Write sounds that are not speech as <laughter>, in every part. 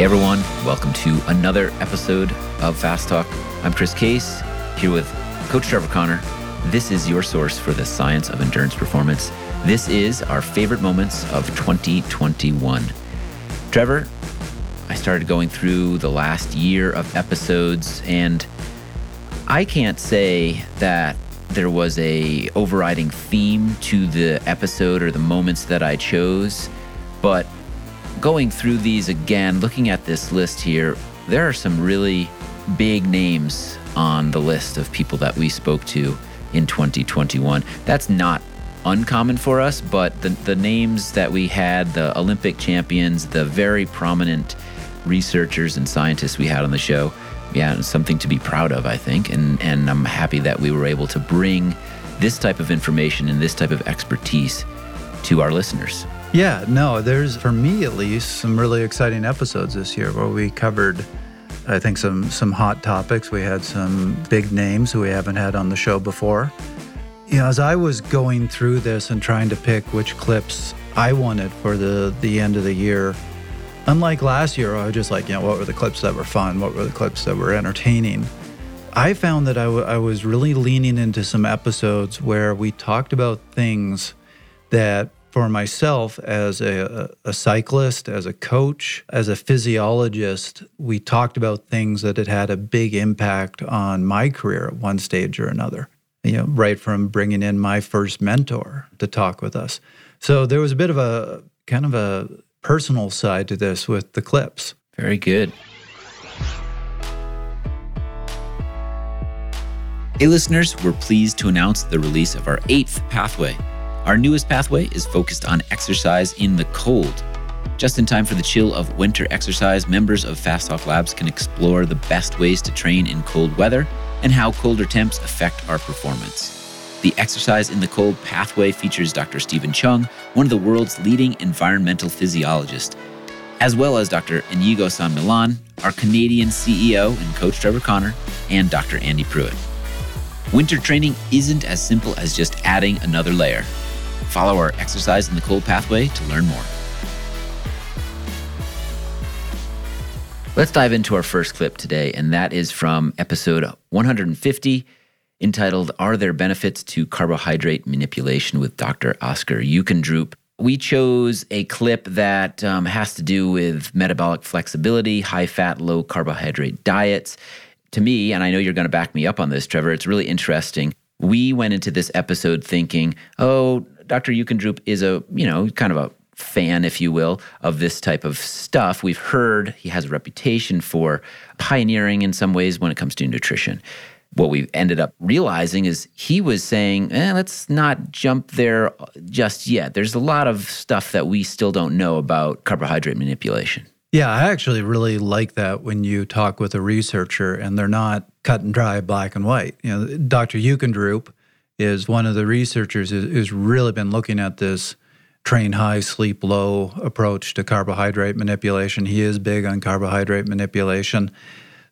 Hey everyone, welcome to another episode of Fast Talk. I'm Chris Case, here with Coach Trevor Connor. This is your source for the science of endurance performance. This is our favorite moments of 2021. Trevor, I started going through the last year of episodes and I can't say that there was a overriding theme to the episode or the moments that I chose, but going through these again, looking at this list here, there are some really big names on the list of people that we spoke to in 2021. That's not uncommon for us, but the, the names that we had, the Olympic champions, the very prominent researchers and scientists we had on the show, yeah, something to be proud of, I think. And, and I'm happy that we were able to bring this type of information and this type of expertise to our listeners. Yeah, no, there's, for me at least, some really exciting episodes this year where we covered, I think, some, some hot topics. We had some big names who we haven't had on the show before. You know, as I was going through this and trying to pick which clips I wanted for the, the end of the year, unlike last year, I was just like, you know, what were the clips that were fun? What were the clips that were entertaining? I found that I, w- I was really leaning into some episodes where we talked about things that for myself as a, a, cyclist, as a coach, as a physiologist, we talked about things that had had a big impact on my career at one stage or another. You know, right from bringing in my first mentor to talk with us. So there was a bit of a kind of a personal side to this with the clips. Very good. Hey, listeners, we're pleased to announce the release of our eighth pathway our newest pathway is focused on exercise in the cold. Just in time for the chill of winter exercise, members of Fast Talk Labs can explore the best ways to train in cold weather and how colder temps affect our performance. The Exercise in the Cold pathway features Dr. Stephen Cheung, one of the world's leading environmental physiologists, as well as Dr. Inigo San Millan, our Canadian CEO and coach Trevor Connor, and Dr. Andy Pruitt. Winter training isn't as simple as just adding another layer. Follow our exercise in the cold pathway to learn more. Let's dive into our first clip today, and that is from episode 150 entitled Are There Benefits to Carbohydrate Manipulation with Dr. Asker Jeukendrup. We chose a clip that um, has to do with metabolic flexibility, high fat, low carbohydrate diets. To me, and I know you're going to back me up on this, Trevor, it's really interesting. We went into this episode thinking, oh, Dr. Jeukendrup is a, you know, kind of a fan, if you will, of this type of stuff. We've heard he has a reputation for pioneering in some ways when it comes to nutrition. What we ended up realizing is he was saying, eh, let's not jump there just yet. There's a lot of stuff that we still don't know about carbohydrate manipulation. Yeah, I actually really like that when you talk with a researcher and they're not cut and dry, black and white. You know, Dr. Jeukendrup is one of the researchers who's really been looking at this train high, sleep low approach to carbohydrate manipulation. He is big on carbohydrate manipulation.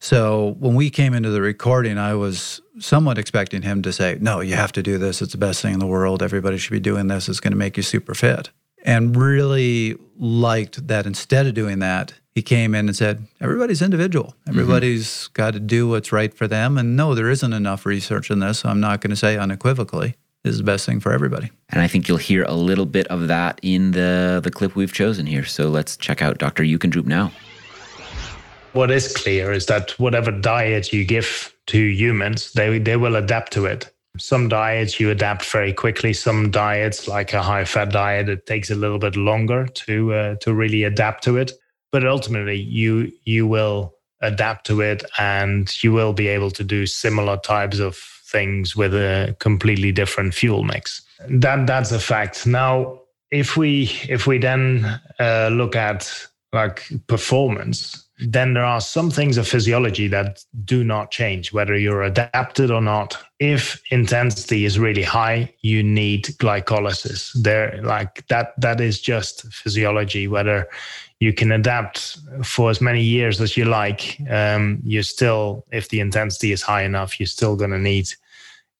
So when we came into the recording, I was somewhat expecting him to say, No, you have to do this. It's the best thing in the world. Everybody should be doing this. It's going to make you super fit. And really liked that instead of doing that, he came in and said, everybody's individual. Mm-hmm. Everybody's mm-hmm. got to do what's right for them. And no, there isn't enough research in this. So I'm not going to say unequivocally this is the best thing for everybody. And I think you'll hear a little bit of that in the, the clip we've chosen here. So let's check out Dr. Jeukendrup now. What is clear is that whatever diet you give to humans, they, they will adapt to it. Some diets you adapt very quickly. Some diets, like a high fat diet, it takes a little bit longer to uh, to really adapt to it but ultimately you you will adapt to it and you will be able to do similar types of things with a completely different fuel mix. That that's a fact. Now if we if we then uh, look at like performance then there are some things of physiology that do not change whether you're adapted or not. If intensity is really high you need glycolysis. There like that that is just physiology whether you can adapt for as many years as you like. Um, you're still, if the intensity is high enough, you're still going to need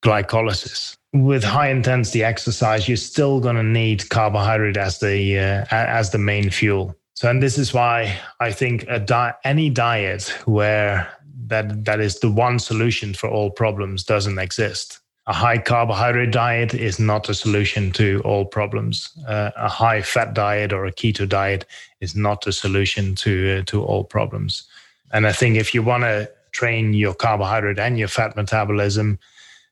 glycolysis. With high intensity exercise, you're still going to need carbohydrate as the uh, as the main fuel. So, and this is why I think di- any diet where that that is the one solution for all problems doesn't exist. A high carbohydrate diet is not a solution to all problems. Uh, a high fat diet or a keto diet is not a solution to uh, to all problems. And I think if you want to train your carbohydrate and your fat metabolism,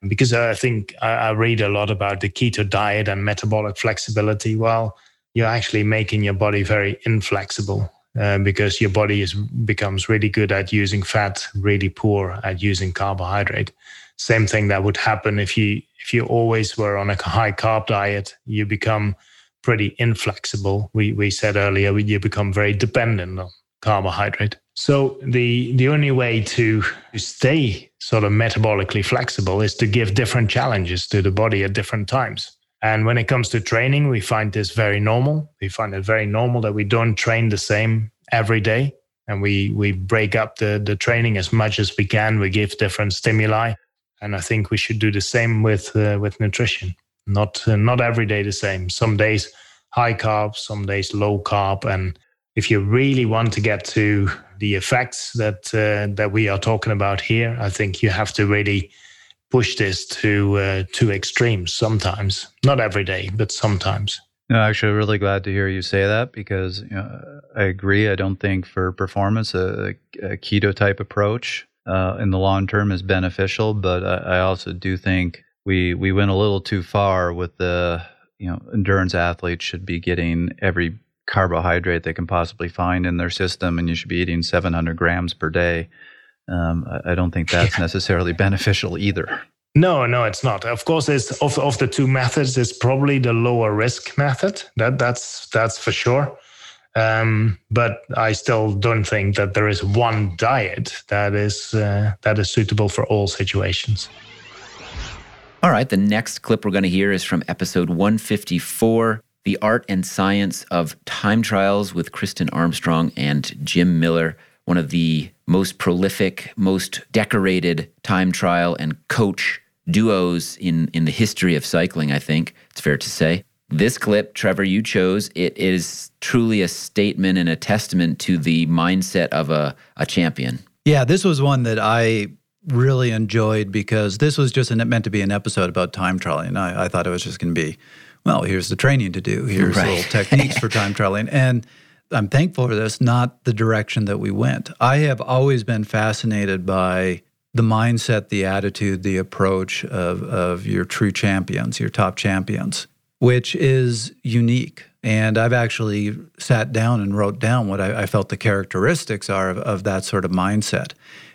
because I think I, I read a lot about the keto diet and metabolic flexibility. Well, you're actually making your body very inflexible uh, because your body is becomes really good at using fat, really poor at using carbohydrate. Same thing that would happen if you if you always were on a high carb diet, you become pretty inflexible. We we said earlier you become very dependent on carbohydrate. So the the only way to stay sort of metabolically flexible is to give different challenges to the body at different times. And when it comes to training, we find this very normal. We find it very normal that we don't train the same every day. And we, we break up the, the training as much as we can. We give different stimuli. And I think we should do the same with, uh, with nutrition. Not, uh, not every day the same. Some days high carb, some days low carb. And if you really want to get to the effects that, uh, that we are talking about here, I think you have to really push this to uh, to extremes sometimes. Not every day, but sometimes. No, actually, really glad to hear you say that because you know, I agree. I don't think for performance a, a keto type approach uh, in the long term is beneficial, but I, I also do think we we went a little too far with the you know endurance athletes should be getting every carbohydrate they can possibly find in their system, and you should be eating 700 grams per day. Um, I, I, don't think that's <laughs> necessarily beneficial either. No, no, it's not. Of course, it's of, of the two methods, it's probably the lower risk method. That that's that's for sure. Um, but I still don't think that there is one diet that is uh, that is suitable for all situations. All right, the next clip we're going to hear is from episode 154, "The Art and Science of Time Trials" with Kristin Armstrong and Jim Miller one of the most prolific, most decorated time trial and coach duos in, in the history of cycling, I think it's fair to say. This clip, Trevor, you chose, it is truly a statement and a testament to the mindset of a, a champion. Yeah, this was one that I really enjoyed because this was just meant to be an episode about time trialing. I, I thought it was just going to be, well, here's the training to do, here's right. little techniques for time trialing. And I'm thankful for this, not the direction that we went. I have always been fascinated by the mindset, the attitude, the approach of, of your true champions, your top champions, which is unique. And I've actually sat down and wrote down what I, I felt the characteristics are of, of that sort of mindset.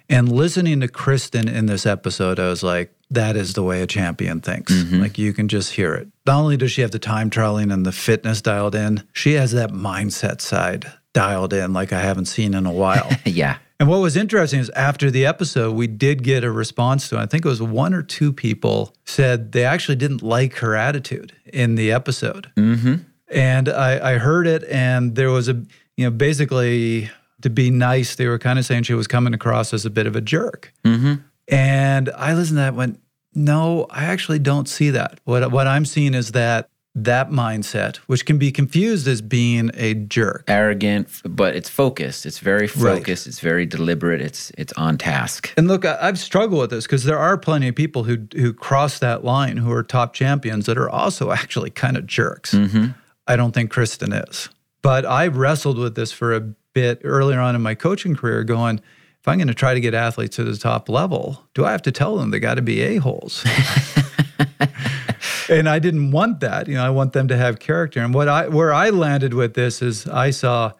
And listening to Kristin in this episode, I was like, that is the way a champion thinks. Mm-hmm. Like you can just hear it. Not only does she have the time trialing and the fitness dialed in, she has that mindset side dialed in like I haven't seen in a while. <laughs> yeah. And what was interesting is after the episode, we did get a response to it. I think it was one or two people said they actually didn't like her attitude in the episode. Mm-hmm. And I, I heard it, and there was a, you know, basically to be nice, they were kind of saying she was coming across as a bit of a jerk. Mm-hmm. And I listened to that and went, no, I actually don't see that. What what I'm seeing is that that mindset, which can be confused as being a jerk, arrogant, but it's focused. It's very focused. Right. It's very deliberate. It's it's on task. And look, I, have struggled with this because there are plenty of people who who cross that line who are top champions that are also actually kind of jerks. Mm-hmm. I don't think Kristin is, but I wrestled with this for a bit earlier on in my coaching career, going, if I'm going to try to get athletes to the top level, do I have to tell them they got to be a-holes? <laughs> and I didn't want that. You know, I want them to have character. And what I where I landed with this is I saw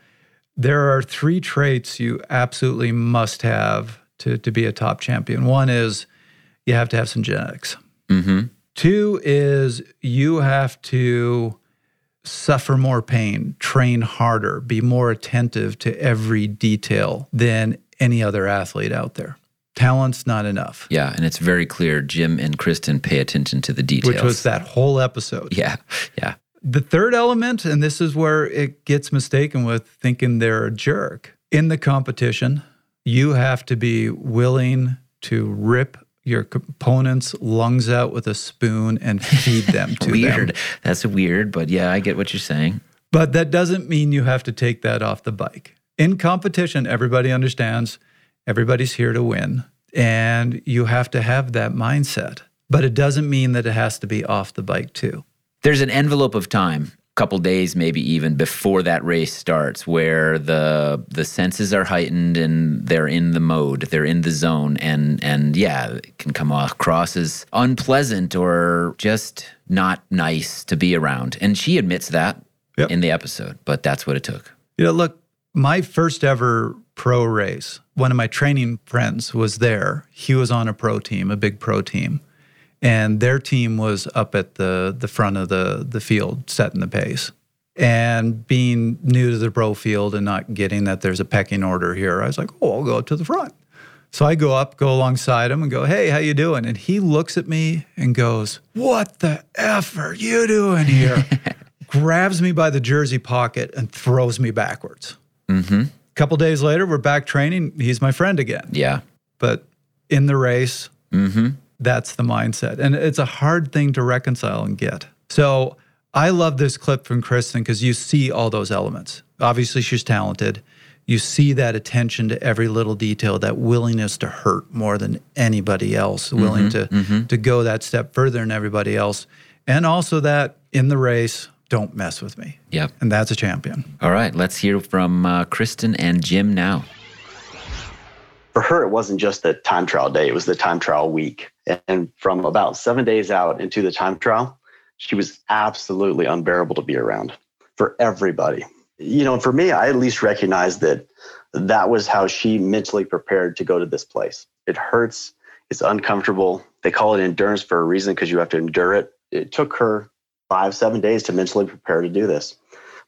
there are three traits you absolutely must have to, to be a top champion. One is you have to have some genetics. Mm-hmm. Two is you have to suffer more pain, train harder, be more attentive to every detail than any other athlete out there. Talent's not enough. Yeah, and it's very clear Jim and Kristen pay attention to the details. Which was that whole episode. Yeah, yeah. The third element, and this is where it gets mistaken with thinking they're a jerk. In the competition, you have to be willing to rip your opponent's lungs out with a spoon and feed them <laughs> to weird. them. That's weird, but yeah, I get what you're saying. But that doesn't mean you have to take that off the bike. In competition, everybody understands everybody's here to win, and you have to have that mindset. But it doesn't mean that it has to be off the bike, too. There's an envelope of time a couple days maybe even before that race starts where the the senses are heightened and they're in the mode they're in the zone and and yeah it can come across as unpleasant or just not nice to be around and she admits that yep. in the episode but that's what it took you know look my first ever pro race. One of my training friends was there. He was on a pro team a big pro team. And their team was up at the the front of the the field setting the pace. And being new to the pro field and not getting that there's a pecking order here i was like oh i'll go up to the front. So i go up go alongside him and go hey how you doing? And he looks at me and goes what the f are you doing here? <laughs> Grabs me by the jersey pocket and throws me backwards. Mm-hmm. Couple days later we're back training he's my friend again yeah but in the race mm-hmm that's the mindset. And it's a hard thing to reconcile and get. So I love this clip from Kristin because you see all those elements. Obviously, she's talented. You see that attention to every little detail, that willingness to hurt more than anybody else, willing mm-hmm, to mm-hmm. to go that step further than everybody else. And also that in the race, don't mess with me. Yep. And that's a champion. All right, let's hear from uh, Kristin and Jim now for her, it wasn't just the time trial day, it was the time trial week. And from about seven days out into the time trial, she was absolutely unbearable to be around for everybody. You know, for me, I at least recognized that that was how she mentally prepared to go to this place. It hurts, it's uncomfortable. They call it endurance for a reason because you have to endure it. It took her five, seven days to mentally prepare to do this.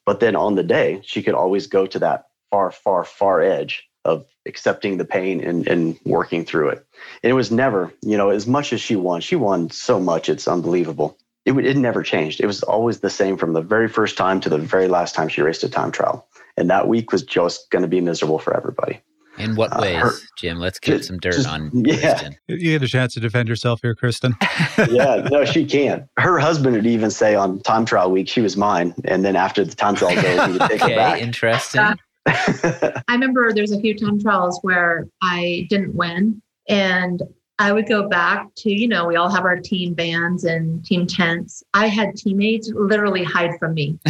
But then on the day, she could always go to that far, far, far edge of accepting the pain and, and working through it. And it was never, you know, as much as she won, she won so much, it's unbelievable. It, it never changed. It was always the same from the very first time to the very last time she raced a time trial. And that week was just going to be miserable for everybody. In what uh, ways, uh, her, Jim? Let's get just, some dirt just, on yeah. Kristin. You get a chance to defend yourself here, Kristin. <laughs> yeah, no, she can. Her husband would even say on time trial week she was mine, and then after the time trial goes, he would take okay, her back. Interesting. I remember there's a few time trials where I didn't win and I would go back to, you know, we all have our team bands and team tents. I had teammates literally hide from me. <laughs>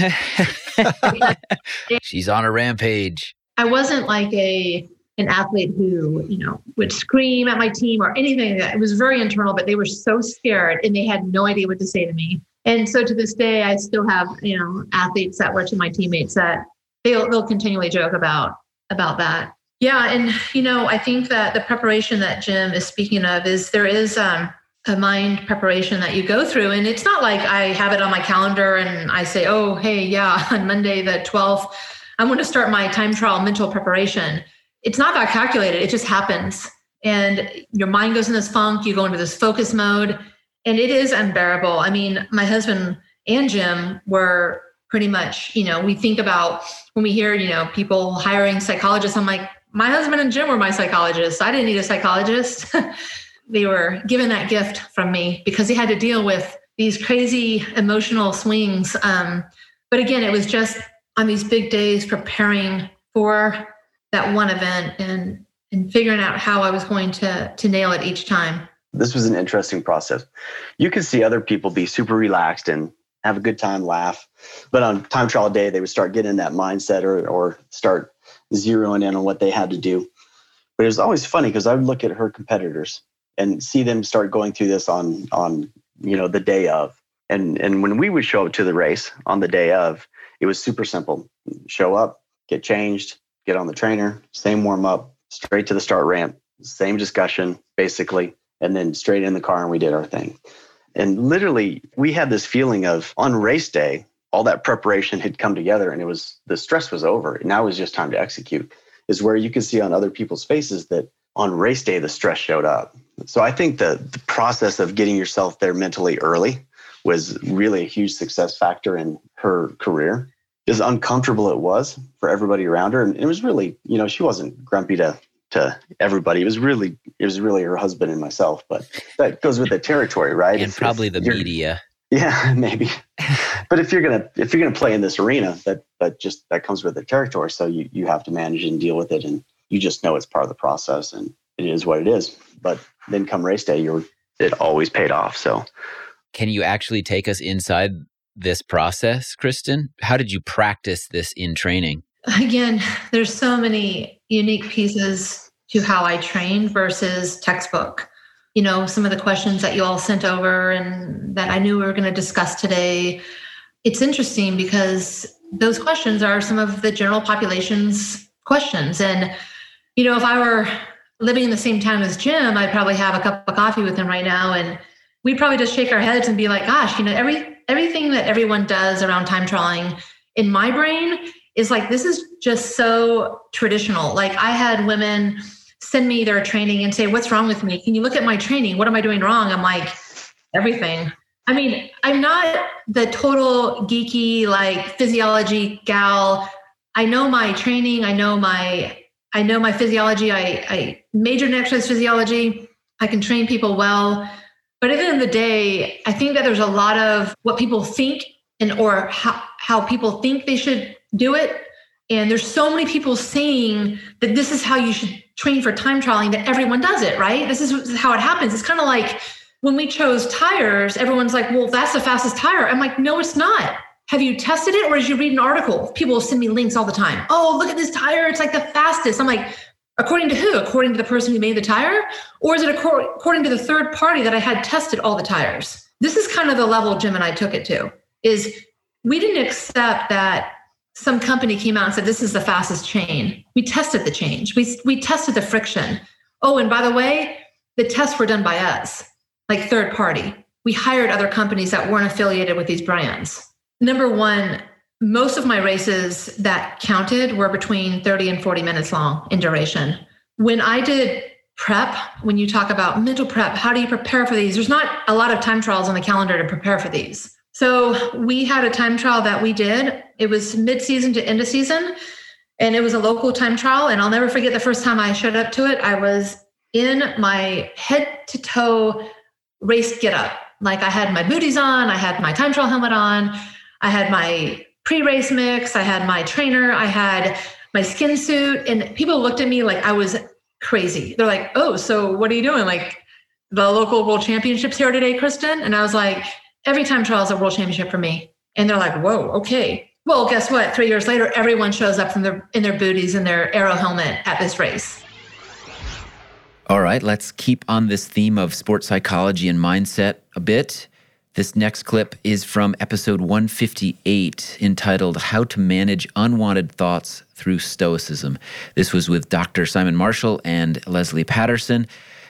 <laughs> She's on a rampage. I wasn't like a an athlete who, you know, would scream at my team or anything. It was very internal, but they were so scared and they had no idea what to say to me. And so to this day, I still have, you know, athletes that were to my teammates that they'll they'll continually joke about about that. Yeah, and you know, I think that the preparation that Jim is speaking of is there is um, a mind preparation that you go through, and it's not like I have it on my calendar and I say, "Oh, hey, yeah, <laughs> on Monday the twelfth, I'm going to start my time trial mental preparation." It's not that calculated; it just happens, and your mind goes in this funk. You go into this focus mode, and it is unbearable. I mean, my husband and Jim were pretty much, you know, we think about when we hear, you know, people hiring psychologists. I'm like, my husband and Jim were my psychologists. I didn't need a psychologist. <laughs> they were given that gift from me because he had to deal with these crazy emotional swings. Um, but again, it was just on these big days preparing for that one event and and figuring out how I was going to to nail it each time. This was an interesting process. You could see other people be super relaxed and have a good time, laugh. But on time trial day, they would start getting in that mindset or, or start zeroing in on what they had to do. But it was always funny because I would look at her competitors and see them start going through this on on you know the day of. And and when we would show up to the race on the day of, it was super simple. Show up, get changed, get on the trainer, same warm up, straight to the start ramp, same discussion basically, and then straight in the car and we did our thing. And literally, we had this feeling of on race day, all that preparation had come together and it was the stress was over. Now it was just time to execute, is where you can see on other people's faces that on race day, the stress showed up. So I think the, the process of getting yourself there mentally early was really a huge success factor in her career. As uncomfortable it was for everybody around her, and it was really, you know, she wasn't grumpy to to everybody. It was really it was really her husband and myself, but that goes with the territory, right? And it's, probably it's, the media. Yeah, <laughs> maybe. but if you're gonna if you're gonna play in this arena, that that just that comes with the territory. So you you have to manage and deal with it, and you just know it's part of the process, and it is what it is. But then come race day, you're it always paid off. So, can you actually take us inside this process, Kristin? How did you practice this in training? Again, there's so many unique pieces to how I train versus textbook. You know, some of the questions that you all sent over and that I knew we were going to discuss today. It's interesting because those questions are some of the general population's questions. And, you know, if I were living in the same town as Jim, I'd probably have a cup of coffee with him right now. And we'd probably just shake our heads and be like, gosh, you know, every everything that everyone does around time trialing in my brain is like this is just so traditional. Like I had women send me their training and say, What's wrong with me? Can you look at my training? What am I doing wrong? I'm like, everything. I mean, I'm not the total geeky like physiology gal. I know my training, I know my I know my physiology. I, I majored in exercise physiology. I can train people well. But at the end of the day, I think that there's a lot of what people think and or how, how people think they should do it. And there's so many people saying that this is how you should train for time trialing that everyone does it, right? This is how it happens. It's kind of like when we chose tires, everyone's like, well, that's the fastest tire. I'm like, no, it's not. Have you tested it or did you read an article? People send me links all the time. Oh, look at this tire. It's like the fastest. I'm like, according to who? According to the person who made the tire? Or is it according to the third party that I had tested all the tires? This is kind of the level Jim and I took it to is we didn't accept that some company came out and said, this is the fastest chain. We tested the change. We, we tested the friction. Oh, and by the way, the tests were done by us, like third party. We hired other companies that weren't affiliated with these brands. Number one, most of my races that counted were between 30 and 40 minutes long in duration. When I did prep, when you talk about mental prep, how do you prepare for these? There's not a lot of time trials on the calendar to prepare for these. So we had a time trial that we did. It was mid-season to end of season, and it was a local time trial. And I'll never forget the first time I showed up to it. I was in my head to toe race get up. Like I had my booties on, I had my time trial helmet on, I had my pre-race mix, I had my trainer, I had my skin suit, and people looked at me like I was crazy. They're like, "Oh, so what are you doing? Like the local world championships here today, Kristin?" And I was like, "Every time trial is a world championship for me." And they're like, "Whoa, okay." Well, guess what? Three years later, everyone shows up from their in their booties and their aero helmet at this race. All right, let's keep on this theme of sports psychology and mindset a bit. This next clip is from episode 158 entitled How to Manage Unwanted Thoughts Through Stoicism. This was with Dr. Simon Marshall and Lesley Paterson.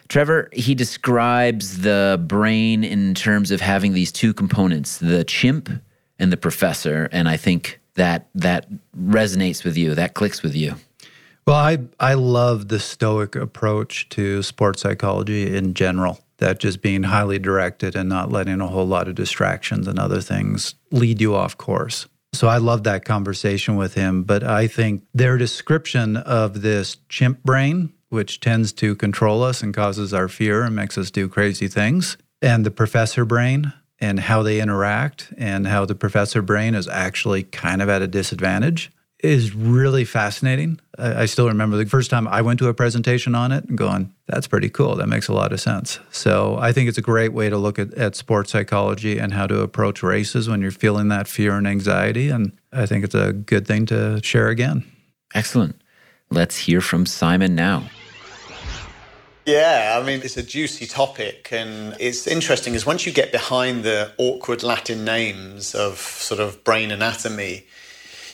Trevor, he describes the brain in terms of having these two components, the chimp and the professor, and I think that that resonates with you, that clicks with you. Well, I I love the stoic approach to sports psychology in general that just being highly directed and not letting a whole lot of distractions and other things lead you off course. So I love that conversation with him. But I think their description of this chimp brain, which tends to control us and causes our fear and makes us do crazy things, and the professor brain and how they interact and how the professor brain is actually kind of at a disadvantage is really fascinating. I, still remember the first time I went to a presentation on it and going, that's pretty cool. That makes a lot of sense. So I think it's a great way to look at, at sports psychology and how to approach races when you're feeling that fear and anxiety. And I think it's a good thing to share again. Excellent. Let's hear from Simon now. Yeah, I mean, it's a juicy topic. And it's interesting is once you get behind the awkward Latin names of sort of brain anatomy,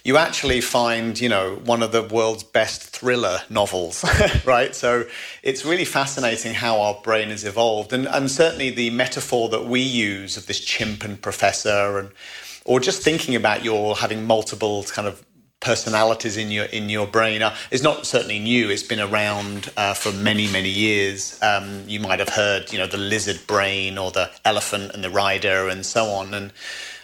you actually find, you know, one of the world's best thriller novels, <laughs> right? So it's really fascinating how our brain has evolved. And, and certainly the metaphor that we use of this chimp and professor and or just thinking about your having multiple kind of personalities in your in your brain uh, is not certainly new. It's been around uh, for many many years. Um, you might have heard, you know, the lizard brain or the elephant and the rider and so on, and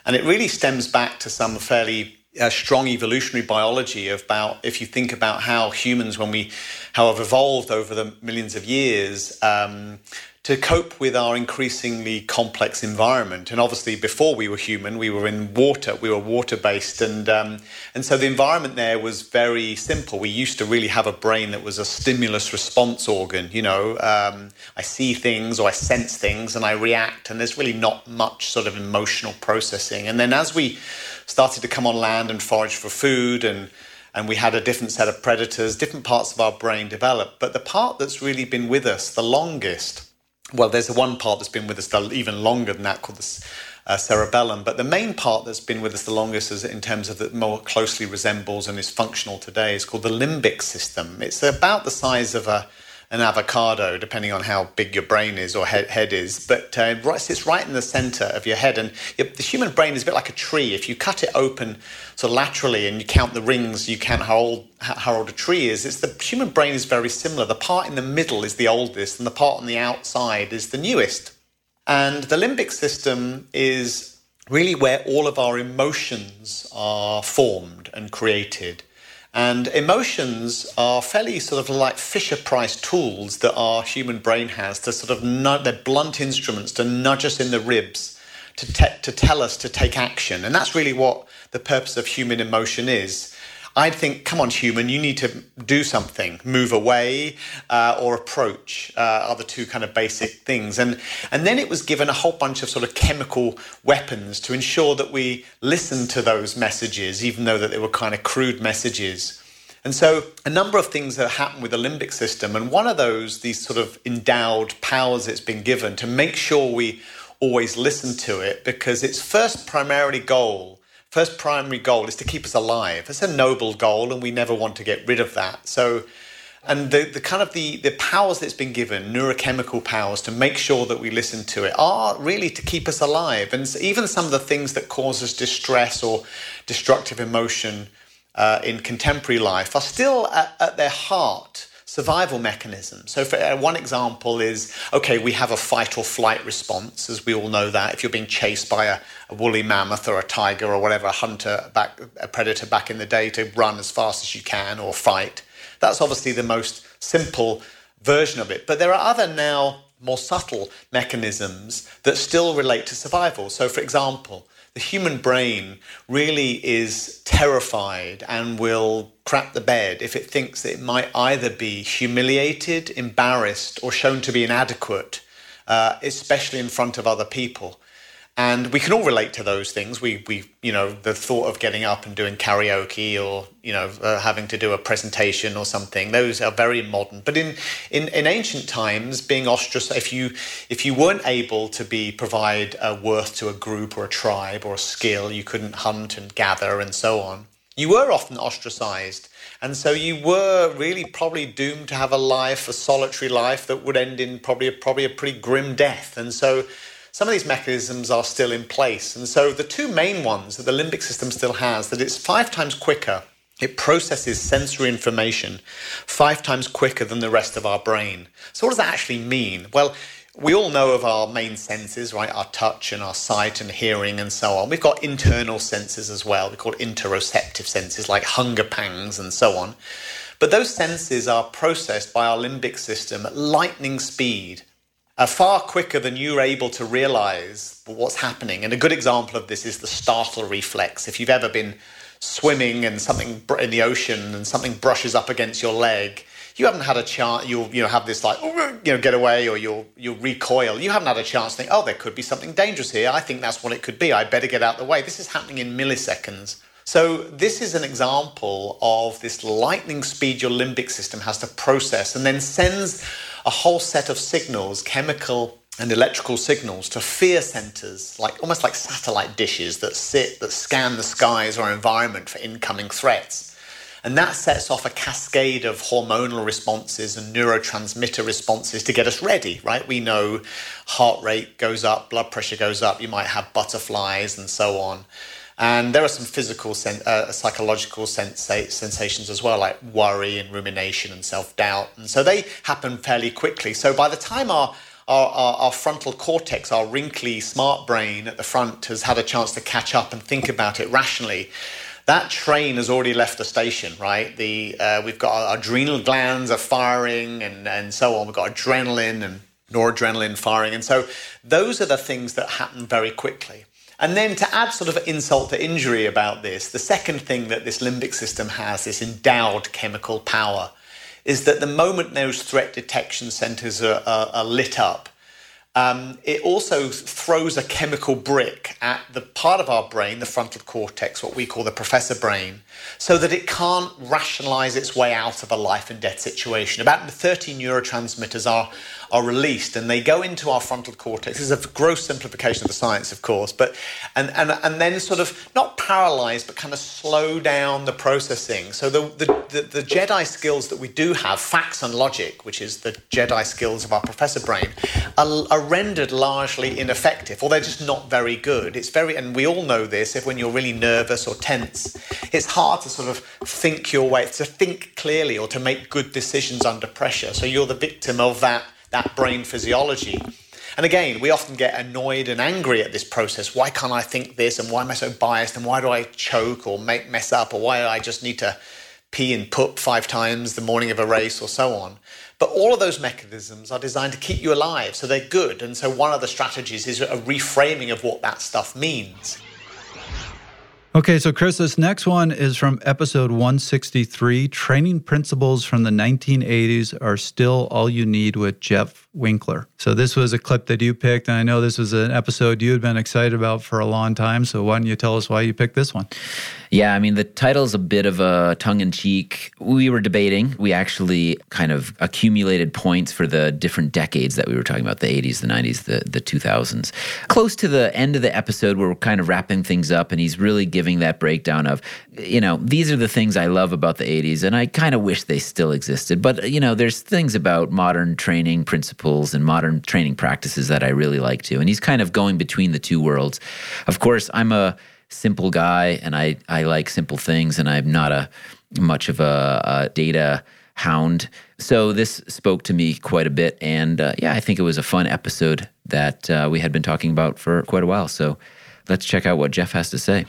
and it really stems back to some fairly a strong evolutionary biology about if you think about how humans, when we how have evolved over the millions of years, um, to cope with our increasingly complex environment. And obviously, before we were human, we were in water. We were water based, and um, and so the environment there was very simple. We used to really have a brain that was a stimulus response organ. You know, um, I see things or I sense things and I react, and there's really not much sort of emotional processing. And then as we started to come on land and forage for food and and we had a different set of predators, different parts of our brain developed. But the part that's really been with us the longest well, there's the one part that's been with us even longer than that called the uh, cerebellum. But the main part that's been with us the longest, is in terms of that more closely resembles and is functional today, is called the limbic system. It's about the size of a an avocado, depending on how big your brain is or head, head is. But uh, it sits right in the center of your head. And the human brain is a bit like a tree. If you cut it open of laterally and you count the rings, you count how old, how old a tree is. It's the human brain is very similar. The part in the middle is the oldest, and the part on the outside is the newest. And the limbic system is really where all of our emotions are formed and created. And emotions are fairly sort of like Fisher Price tools that our human brain has to sort of nudge, they're blunt instruments to nudge us in the ribs to, te- to tell us to take action. And that's really what the purpose of human emotion is. I'd think, come on, human, you need to do something, move away uh, or approach uh, are the two kind of basic things. And, and then it was given a whole bunch of sort of chemical weapons to ensure that we listened to those messages, even though that they were kind of crude messages. And so a number of things that happen with the limbic system, and one of those, these sort of endowed powers it's been given to make sure we always listen to it, because its first primarily goal first primary goal is to keep us alive. It's a noble goal, and we never want to get rid of that. So, and the, the kind of the, the powers that's been given, neurochemical powers, to make sure that we listen to it, are really to keep us alive. And even some of the things that cause us distress or destructive emotion uh, in contemporary life are still at, at their heart survival mechanism. So, for uh, one example is okay, we have a fight or flight response, as we all know that. If you're being chased by a, a woolly mammoth or a tiger or whatever, a hunter, back, a predator back in the day, to run as fast as you can or fight. That's obviously the most simple version of it. But there are other now more subtle mechanisms that still relate to survival. So, for example, the human brain really is terrified and will crap the bed if it thinks that it might either be humiliated, embarrassed, or shown to be inadequate, uh, especially in front of other people. And we can all relate to those things. We, we, you know, the thought of getting up and doing karaoke or, you know, uh, having to do a presentation or something. Those are very modern. But in, in, in ancient times, being ostracized, if you, if you weren't able to be provide a worth to a group or a tribe or a skill, you couldn't hunt and gather and so on. You were often ostracized. And so you were really probably doomed to have a life, a solitary life that would end in probably a, probably a pretty grim death. And so some of these mechanisms are still in place. And so the two main ones that the limbic system still has that it's five times quicker. It processes sensory information five times quicker than the rest of our brain. So, what does that actually mean? Well, we all know of our main senses, right? Our touch and our sight and hearing and so on. We've got internal senses as well. We call interoceptive senses like hunger pangs and so on. But those senses are processed by our limbic system at lightning speed far quicker than you're able to realize what's happening. And a good example of this is the startle reflex. If you've ever been swimming and something in the ocean and something brushes up against your leg, you haven't had a chance. You'll you know have this like you know get away or you'll you'll recoil. You haven't had a chance to think, oh, there could be something dangerous here. I think that's what it could be. I better get out the way. This is happening in milliseconds. So this is an example of this lightning speed your limbic system has to process and then sends a whole set of signals, chemical and electrical signals to fear centers, like almost like satellite dishes that sit, that scan the skies or environment for incoming threats. And that sets off a cascade of hormonal responses and neurotransmitter responses to get us ready, right? We know heart rate goes up, blood pressure goes up, you might have butterflies and so on. And there are some physical, uh, psychological sensations as well, like worry and rumination and self doubt. And so they happen fairly quickly. So by the time our our, our, our, frontal cortex, our wrinkly smart brain at the front, has had a chance to catch up and think about it rationally. That train has already left the station, right? The uh, we've got our adrenal glands are firing and, and so on. We've got adrenaline and noradrenaline firing. And so those are the things that happen very quickly. And then to add sort of insult to injury about this, the second thing that this limbic system has, this endowed chemical power, is that the moment those threat detection centers are, are, are lit up, um, it also throws a chemical brick at the part of our brain, the frontal cortex, what we call the professor brain, so that it can't rationalize its way out of a life and death situation. About 30 neurotransmitters are, are released and they go into our frontal cortex. This is a gross simplification of the science, of course, but and, and, and then sort of not paralyze, but kind of slow down the processing. So the, the, the, the Jedi skills that we do have, facts and logic, which is the Jedi skills of our professor brain, are, are rendered largely ineffective, or they're just not very good. It's very, and we all know this, if when you're really nervous or tense, it's hard to sort of think your way, to think clearly or to make good decisions under pressure. So you're the victim of that that brain physiology. And again, we often get annoyed and angry at this process. Why can't I think this? And why am I so biased? And why do I choke or make mess up? Or why do I just need to pee and poop five times the morning of a race or so on? But all of those mechanisms are designed to keep you alive, so they're good. And so one of the strategies is a reframing of what that stuff means. Okay, so Chris, this next one is from episode 163. Training principles from the 1980s are still all you need with Jeff Winkler. So, this was a clip that you picked, and I know this was an episode you had been excited about for a long time. So, why don't you tell us why you picked this one? Yeah, I mean, the title's a bit of a tongue in cheek. We were debating. We actually kind of accumulated points for the different decades that we were talking about the 80s, the 90s, the, the 2000s. Close to the end of the episode, where we're kind of wrapping things up, and he's really giving that breakdown of, you know, these are the things I love about the 80s, and I kind of wish they still existed. But, you know, there's things about modern training principles and modern training practices that I really like too. And he's kind of going between the two worlds. Of course, I'm a simple guy and I, I like simple things and I'm not a much of a, a data hound. So this spoke to me quite a bit. And uh, yeah, I think it was a fun episode that uh, we had been talking about for quite a while. So let's check out what Jeff has to say.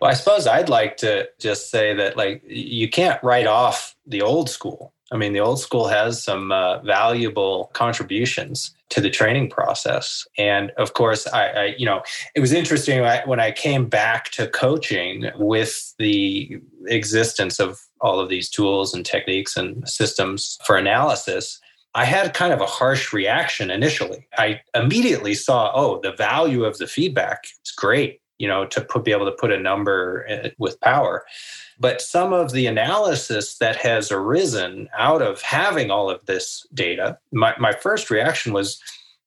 Well, I suppose I'd like to just say that, like, you can't write off the old school. I mean, the old school has some uh, valuable contributions to the training process. And of course, I, I you know, it was interesting when I came back to coaching with the existence of all of these tools and techniques and systems for analysis. I had kind of a harsh reaction initially. I immediately saw, oh, the value of the feedback is great, you know, to put, be able to put a number eh, with power. But some of the analysis that has arisen out of having all of this data, my, my first reaction was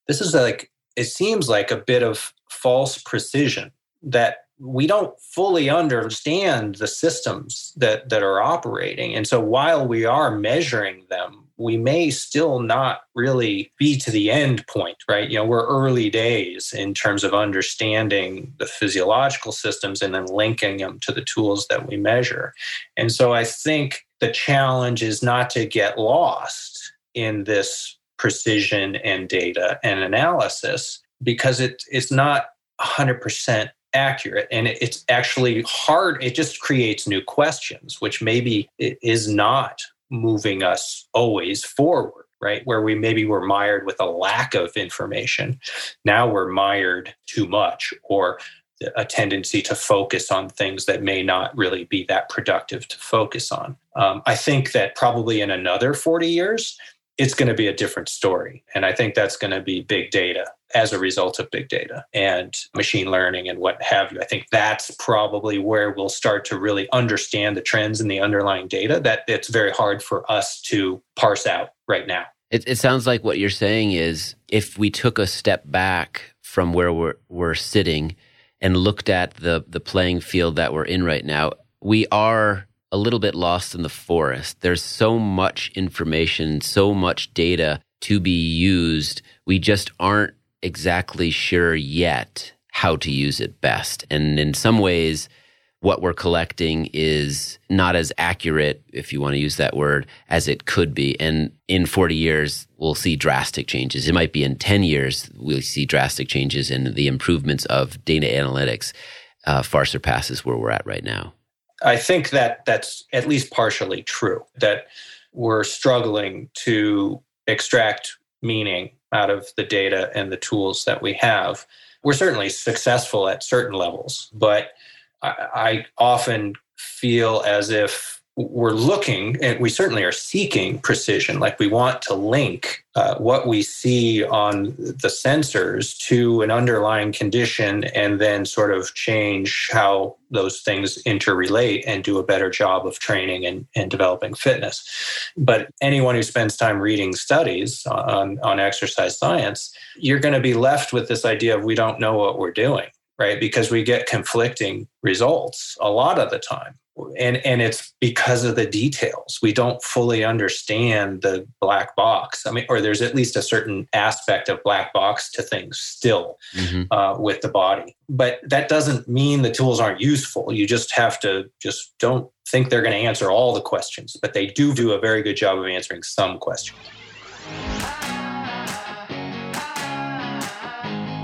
this is like, it seems like a bit of false precision that we don't fully understand the systems that, that are operating. And so while we are measuring them, we may still not really be to the end point, right? You know, we're early days in terms of understanding the physiological systems and then linking them to the tools that we measure. And so I think the challenge is not to get lost in this precision and data and analysis because it, it's not 100% accurate and it's actually hard it just creates new questions which maybe is not moving us always forward right? Where we maybe were mired with a lack of information. Now we're mired too much or a tendency to focus on things that may not really be that productive to focus on. Um, i think that probably in another 40 years it's going to be a different story and i think that's going to be big data as a result of big data and machine learning and what have you. I think that's probably where we'll start to really understand the trends in the underlying data that it's very hard for us to parse out right now. It, it sounds like what you're saying is if we took a step back from where we're, we're sitting and looked at the, the playing field that we're in right now, we are a little bit lost in the forest. There's so much information, so much data to be used. We just aren't exactly sure yet how to use it best. And in some ways, what we're collecting is not as accurate, if you want to use that word, as it could be. And in 40 years, we'll see drastic changes. It might be in 10 years, we'll see drastic changes and the improvements of data analytics uh, far surpasses where we're at right now. I think that that's at least partially true, that we're struggling to extract meaning out of the data and the tools that we have. We're certainly successful at certain levels, but I, I often feel as if we're looking and we certainly are seeking precision. Like we want to link uh, what we see on the sensors to an underlying condition and then sort of change how those things interrelate and do a better job of training and, and developing fitness. But anyone who spends time reading studies on, on exercise science you're going to be left with this idea of we don't know what we're doing right? Because we get conflicting results a lot of the time and and it's because of the details. We don't fully understand the black box. I mean or there's at least a certain aspect of black box to things still mm-hmm. uh, with the body. But that doesn't mean the tools aren't useful. You just have to just don't think they're going to answer all the questions but they do do a very good job of answering some questions.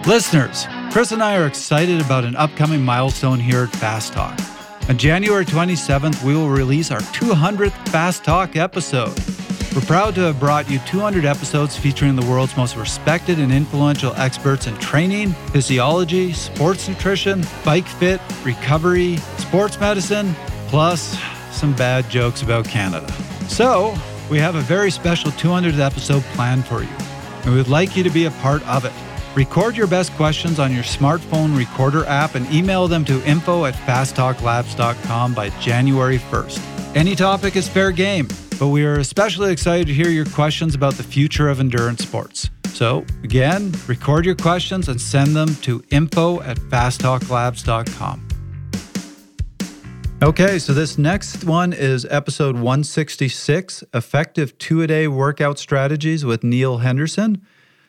Listeners chris and i are excited about an upcoming milestone here at fast talk on January 27th, we will release our 200th Fast Talk episode. We're proud to have brought you 200 episodes featuring the world's most respected and influential experts in training, physiology, sports nutrition, bike fit, recovery, sports medicine, plus some bad jokes about Canada. So, we have a very special 200th episode planned for you, and we'd like you to be a part of it. Record your best questions on your smartphone recorder app and email them to info at fasttalklabs.com by January 1st. Any topic is fair game, but we are especially excited to hear your questions about the future of endurance sports. So, again, record your questions and send them to info at fasttalklabs.com. Okay, so this next one is episode 166 Effective Two A Day Workout Strategies with Neil Henderson.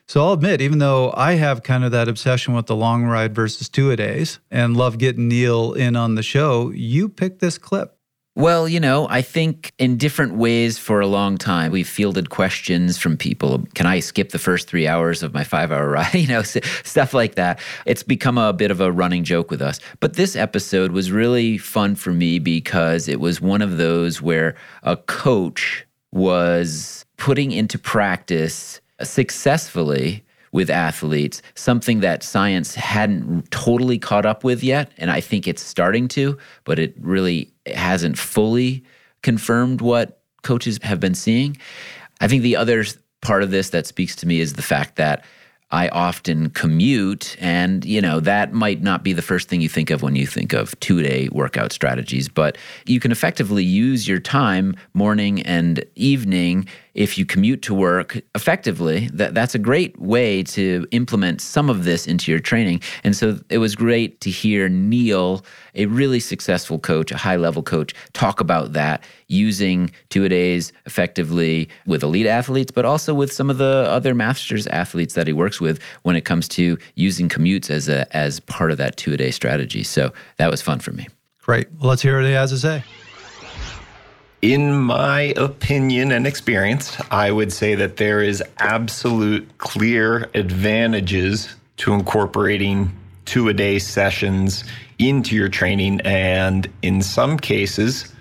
So I'll admit, even though I have kind of that obsession with the long ride versus two a days and love getting Neil in on the show, you picked this clip. Well, you know, I think in different ways for a long time, we've fielded questions from people. Can I skip the first three hours of my five hour <laughs> ride? You know, stuff like that. It's become a bit of a running joke with us. But this episode was really fun for me because it was one of those where a coach was putting into practice successfully with athletes, something that science hadn't totally caught up with yet. And I think it's starting to, but it really hasn't fully confirmed what coaches have been seeing. I think the other part of this that speaks to me is the fact that I often commute, and you know that might not be the first thing you think of when you think of two-day workout strategies, but you can effectively use your time morning and evening if you commute to work effectively, that, that's a great way to implement some of this into your training. And so it was great to hear Neil, a really successful coach, a high level coach, talk about that using two a days effectively with elite athletes, but also with some of the other masters athletes that he works with when it comes to using commutes as a as part of that two a day strategy. So that was fun for me. Great. Well, let's hear what he has to say. In my opinion and experience, I would say that there is absolute clear advantages to incorporating two a day sessions into your training. And in some cases,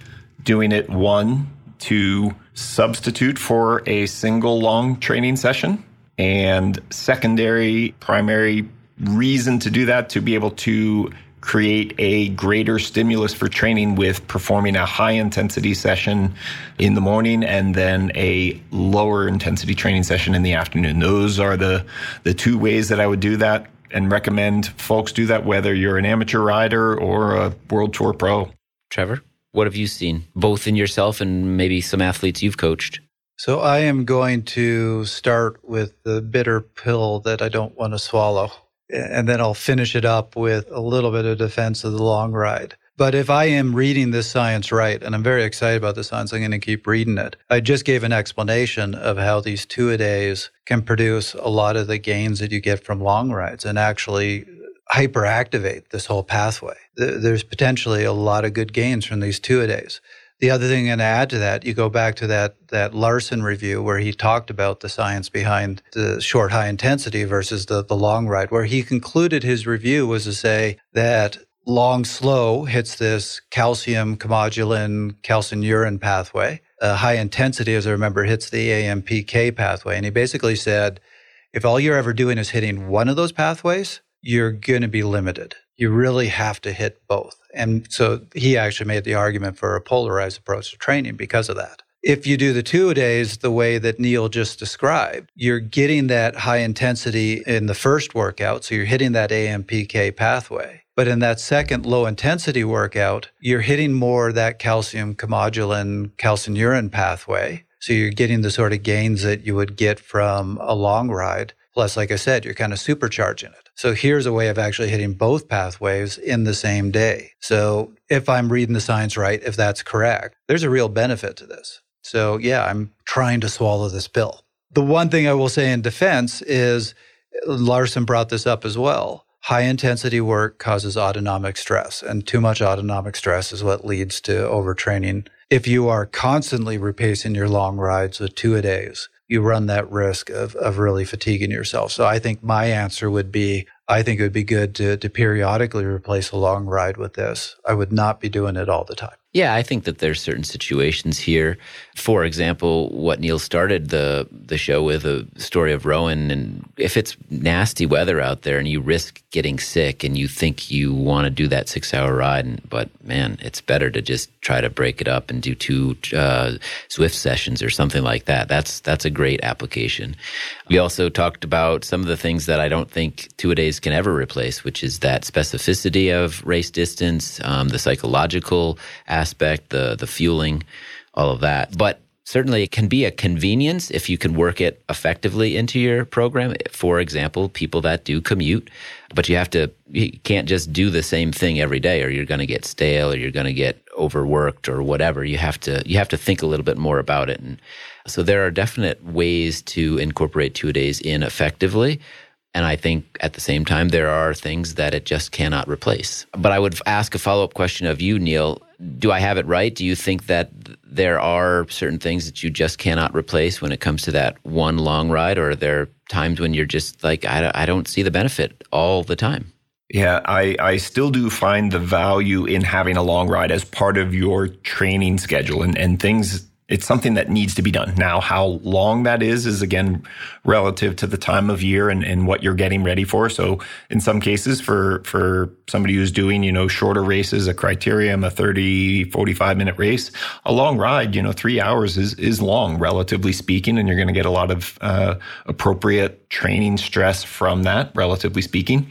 doing it one to substitute for a single long training session. And secondary, primary reason to do that to be able to create a greater stimulus for training with performing a high intensity session in the morning and then a lower intensity training session in the afternoon. Those are the, the two ways that I would do that and recommend folks do that, whether you're an amateur rider or a world tour pro. Trevor, what have you seen, both in yourself and maybe some athletes you've coached? So I am going to start with the bitter pill that I don't want to swallow and then I'll finish it up with a little bit of defense of the long ride. But if I am reading this science right, and I'm very excited about the science, I'm going to keep reading it. I just gave an explanation of how these two a days can produce a lot of the gains that you get from long rides and actually hyperactivate this whole pathway. There's potentially a lot of good gains from these two a days. The other thing, i and to add to that, you go back to that that Laursen review where he talked about the science behind the short high intensity versus the, the long ride, where he concluded his review was to say that long slow hits this calcium calmodulin calcineurin pathway uh, high intensity, as I remember, hits the AMPK pathway. And he basically said, if all you're ever doing is hitting one of those pathways, you're going to be limited. You really have to hit both. And so he actually made the argument for a polarized approach to training because of that. If you do the two a days the way that Neil just described, you're getting that high intensity in the first workout. So you're hitting that AMPK pathway. But in that second low intensity workout, you're hitting more that calcium calmodulin calcineurin pathway. So you're getting the sort of gains that you would get from a long ride. Plus, like I said, you're kind of supercharging it. So here's a way of actually hitting both pathways in the same day. So if I'm reading the science right, if that's correct, there's a real benefit to this. So yeah, I'm trying to swallow this pill. The one thing I will say in defense is Laursen brought this up as well. High intensity work causes autonomic stress, and too much autonomic stress is what leads to overtraining. If you are constantly repacing your long rides with two a days, you run that risk of, of really fatiguing yourself. So I think my answer would be I think it would be good to, to periodically replace a long ride with this. I would not be doing it all the time. Yeah, I think that there's certain situations here. For example, what Neil started the the show with a story of Rowan, and if it's nasty weather out there and you risk getting sick, and you think you want to do that six hour ride, and, but man, it's better to just try to break it up and do two uh, Zwift sessions or something like that. That's that's a great application. We also talked about some of the things that I don't think two a days can ever replace, which is that specificity of race distance, um, the psychological aspect, the the fueling, all of that. But certainly it can be a convenience if you can work it effectively into your program. For example, people that do commute, but you have to you can't just do the same thing every day or you're going to get stale or you're going to get overworked or whatever. You have to you have to think a little bit more about it and so there are definite ways to incorporate two days in effectively. And I think at the same time, there are things that it just cannot replace. But I would ask a follow up question of you, Neil. Do I have it right? Do you think that there are certain things that you just cannot replace when it comes to that one long ride? Or are there times when you're just like, I, I don't see the benefit all the time? Yeah, I, I still do find the value in having a long ride as part of your training schedule and, and things it's something that needs to be done. Now, how long that is, is again relative to the time of year and, and what you're getting ready for. So in some cases for, for somebody who's doing, you know, shorter races, a criterium, a 30, 45 minute race, a long ride, you know, three hours is, is long, relatively speaking. And you're going to get a lot of, uh, appropriate training stress from that, relatively speaking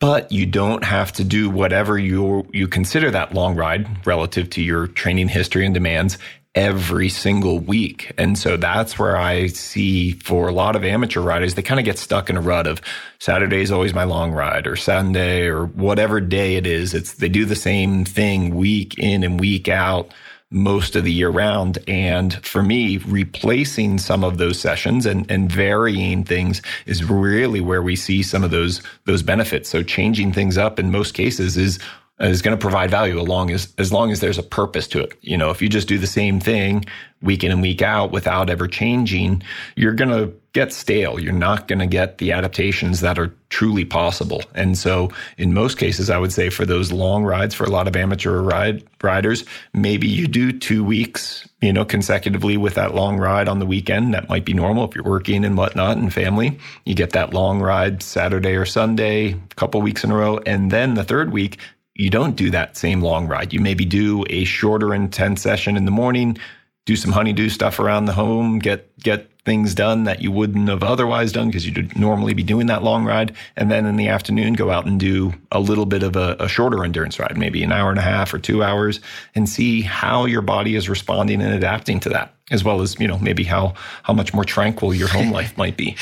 but you don't have to do whatever you you consider that long ride relative to your training history and demands every single week. And so that's where I see for a lot of amateur riders, they kind of get stuck in a rut of Saturday is always my long ride or Sunday or whatever day it is. It's they do the same thing week in and week out most of the year round. And for me, replacing some of those sessions and, and varying things is really where we see some of those those benefits. So changing things up in most cases is is going to provide value as long as as long as there's a purpose to it. You know, if you just do the same thing week in and week out without ever changing, you're going to get stale. You're not going to get the adaptations that are truly possible. And so, in most cases, I would say for those long rides, for a lot of amateur ride riders, maybe you do two weeks, you know, consecutively with that long ride on the weekend. That might be normal if you're working and whatnot and family. You get that long ride Saturday or Sunday, a couple weeks in a row, and then the third week you don't do that same long ride. You maybe do a shorter intense session in the morning, do some honeydew stuff around the home, get get things done that you wouldn't have otherwise done because you'd normally be doing that long ride. And then in the afternoon, go out and do a little bit of a, a, shorter endurance ride, maybe an hour and a half or two hours, and see how your body is responding and adapting to that, as well as, you know, maybe how, how much more tranquil your home <laughs> life might be.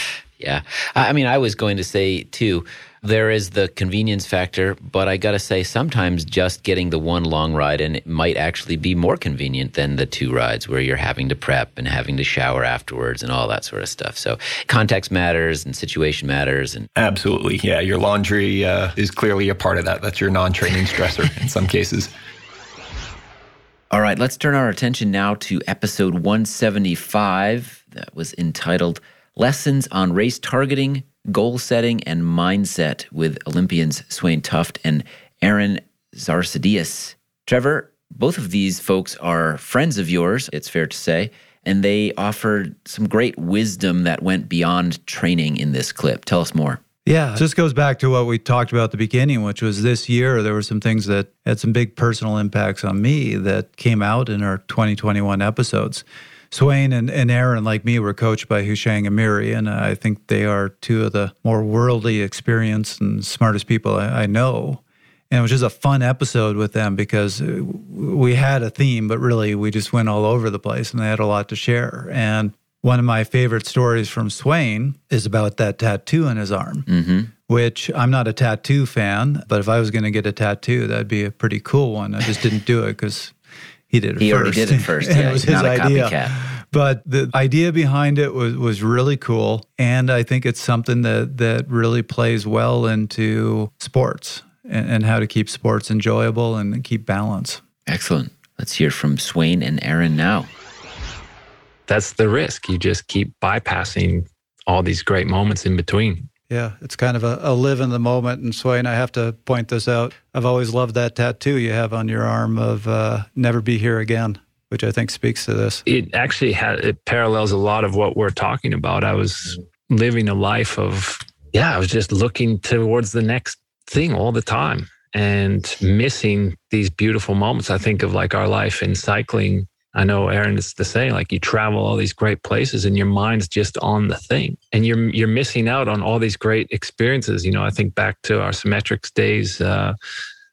Yeah. I mean, I was going to say too, there is the convenience factor, but I got to say, sometimes just getting the one long ride and it might actually be more convenient than the two rides where you're having to prep and having to shower afterwards and all that sort of stuff. So context matters and situation matters. And absolutely, yeah, your laundry uh, is clearly a part of that. That's your non-training stressor in some cases. All right, let's turn our attention now to episode 175 that was entitled Lessons on Race Targeting goal setting and mindset with Olympians Svein Tuft and Aaron Zarsadias. Trevor, Both of these folks are friends of yours, it's fair to say, and they offered some great wisdom that went beyond training in this clip. Tell us more. Yeah, this goes back to what we talked about at the beginning, which was this year there were some things that had some big personal impacts on me that came out in our 2021 episodes. Svein and, and Aaron, like me, were coached by Houshang Amiri, and I think they are two of the more worldly experienced and smartest people I, I know. And it was just a fun episode with them because we had a theme, but really we just went all over the place and they had a lot to share. And one of my favorite stories from Svein is about that tattoo on his arm, mm-hmm. which I'm not a tattoo fan, but if I was going to get a tattoo, that'd be a pretty cool one. I just didn't do it because he did it he first. already did it first. <laughs> yeah, it was his idea. Copycat. But the idea behind it was was really cool, and I think it's something that that really plays well into sports and, and how to keep sports enjoyable and keep balance. Excellent. Let's hear from Svein and Aaron now that's the risk. You just keep bypassing all these great moments in between. Yeah, it's kind of a, a, live in the moment. And Svein, I have to point this out. I've always loved that tattoo you have on your arm of uh, "Never Be Here Again," which I think speaks to this. It actually has, it parallels a lot of what we're talking about. I was living a life of yeah, I was just looking towards the next thing all the time and missing these beautiful moments. I think of like our life in cycling I know Aaron is the same. Like you travel all these great places and your mind's just on the thing. And you're you're missing out on all these great experiences. You know, I think back to our Symmetrics days uh,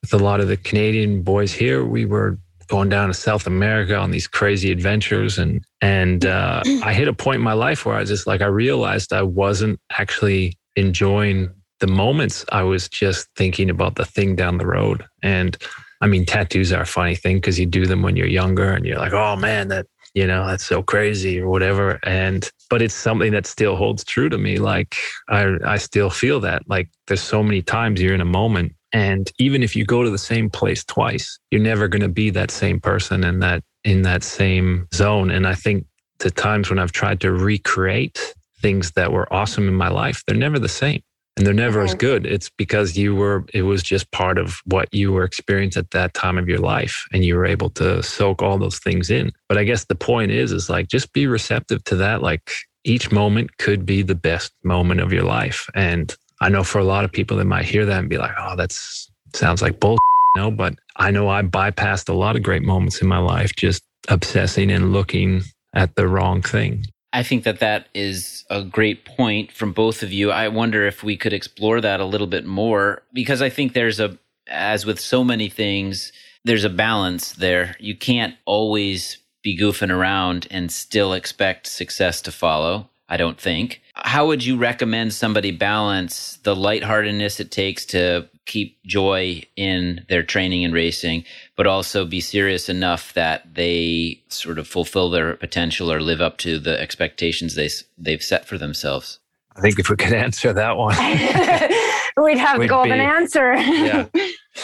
with a lot of the Canadian boys here. We were going down to South America on these crazy adventures and and uh, <clears throat> I hit a point in my life where I was just like I realized I wasn't actually enjoying the moments. I was just thinking about the thing down the road and I mean, tattoos are a funny thing because you do them when you're younger and you're like, oh man, that, you know, that's so crazy or whatever. And, but it's something that still holds true to me. Like, I, I still feel that. Like, there's so many times you're in a moment. And even if you go to the same place twice, you're never going to be that same person in that, in that same zone. And I think the times when I've tried to recreate things that were awesome in my life, they're never the same and they're never as good. It's because you were it was just part of what you were experiencing at that time of your life and you were able to soak all those things in. But i guess the point is is like just be receptive to that. Like each moment could be the best moment of your life. And i know for a lot of people that might hear that and be like oh that's sounds like bull <laughs> No, but i know i bypassed a lot of great moments in my life just obsessing and looking at the wrong thing. I think that that is a great point from both of you. I wonder if we could explore that a little bit more because I think there's a, as with so many things, there's a balance there. You can't always be goofing around and still expect success to follow. I don't think. How would you recommend somebody balance the lightheartedness it takes to keep joy in their training and racing, but also be serious enough that they sort of fulfill their potential or live up to the expectations they they've set for themselves. I think if we could <laughs> answer that one, <laughs> we'd have we'd the golden be, answer. Yeah. <laughs>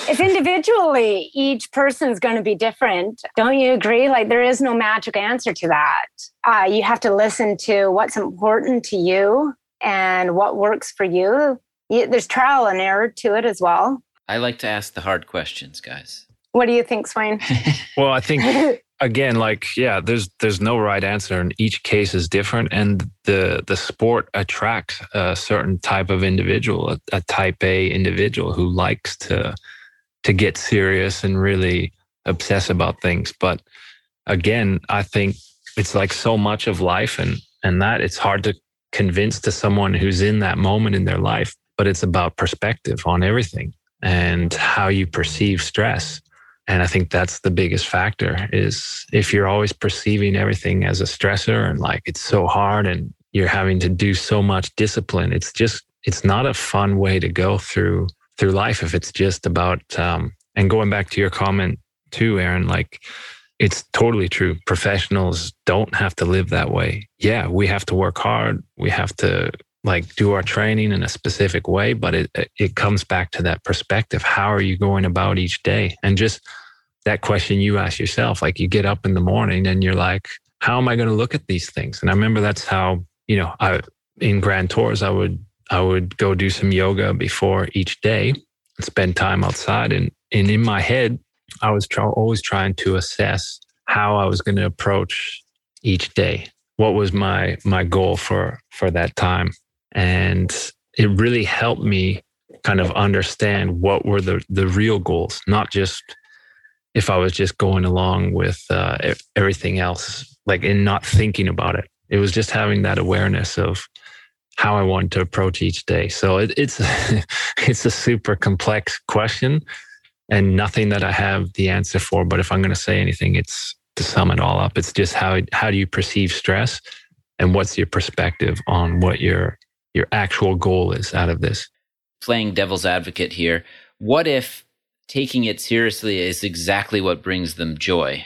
if individually each person's going to be different, don't you agree? Like there is no magic answer to that. Uh, you have to listen to what's important to you and what works for you there's trial and error to it as well. I like to ask the hard questions, guys. What do you think, Svein? <laughs> well, I think <laughs> again, like yeah, there's there's no right answer, and each case is different, and the the sport attracts a certain type of individual, a, a type A individual who likes to to get serious and really obsess about things. But again, I think it's like so much of life, and and that it's hard to convince to someone who's in that moment in their life but it's about perspective on everything and how you perceive stress. And I think that's the biggest factor is if you're always perceiving everything as a stressor and like it's so hard and you're having to do so much discipline, it's just, it's not a fun way to go through, through life if it's just about, um, and going back to your comment too, Aaron, like it's totally true. Professionals don't have to live that way. Yeah, we have to work hard. We have to like do our training in a specific way, but it it comes back to that perspective. How are you going about each day? And just that question you ask yourself, like you get up in the morning and you're like, how am I going to look at these things? And I remember that's how, you know, I in grand tours, I would I would go do some yoga before each day and spend time outside. And and in my head, I was always trying to assess how I was going to approach each day. What was my my goal for for that time? And it really helped me kind of understand what were the the real goals, not just if I was just going along with uh, everything else, like in not thinking about it. It was just having that awareness of how I want to approach each day. So it, it's <laughs> it's a super complex question, and nothing that I have the answer for. But if I'm going to say anything, it's to sum it all up. It's just how how do you perceive stress, and what's your perspective on what your your actual goal is out of this. Playing devil's advocate here, what if taking it seriously is exactly what brings them joy?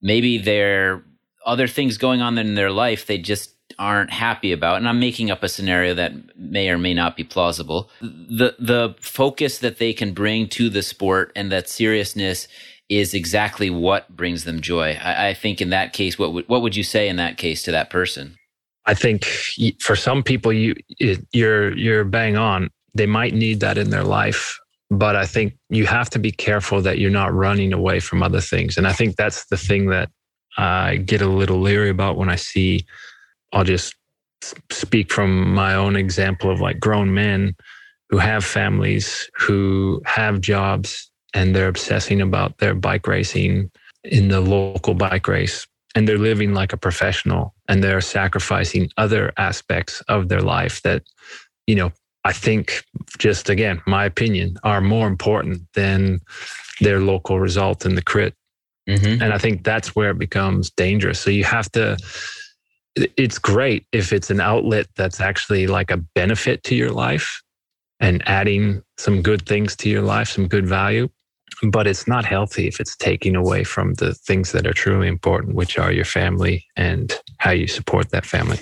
Maybe there are other things going on in their life they just aren't happy about and i'm making up a scenario that may or may not be plausible. The the focus that they can bring to the sport and that seriousness is exactly what brings them joy. I, I think in that case what would what would you say in that case to that person? I think for some people you you're you're bang on. They might need that in their life but i think you have to be careful that you're not running away from other things. And i think that's the thing that i get a little leery about when i see I'll just speak from my own example of like grown men who have families, who have jobs, and they're obsessing about their bike racing in the local bike race. And they're living like a professional and they're sacrificing other aspects of their life that, you know, I think just again, my opinion, are more important than their local result in the crit. Mm-hmm. And I think that's where it becomes dangerous. So you have to it's great if it's an outlet that's actually like a benefit to your life and adding some good things to your life, some good value. But it's not healthy if it's taking away from the things that are truly important, which are your family and how you support that family.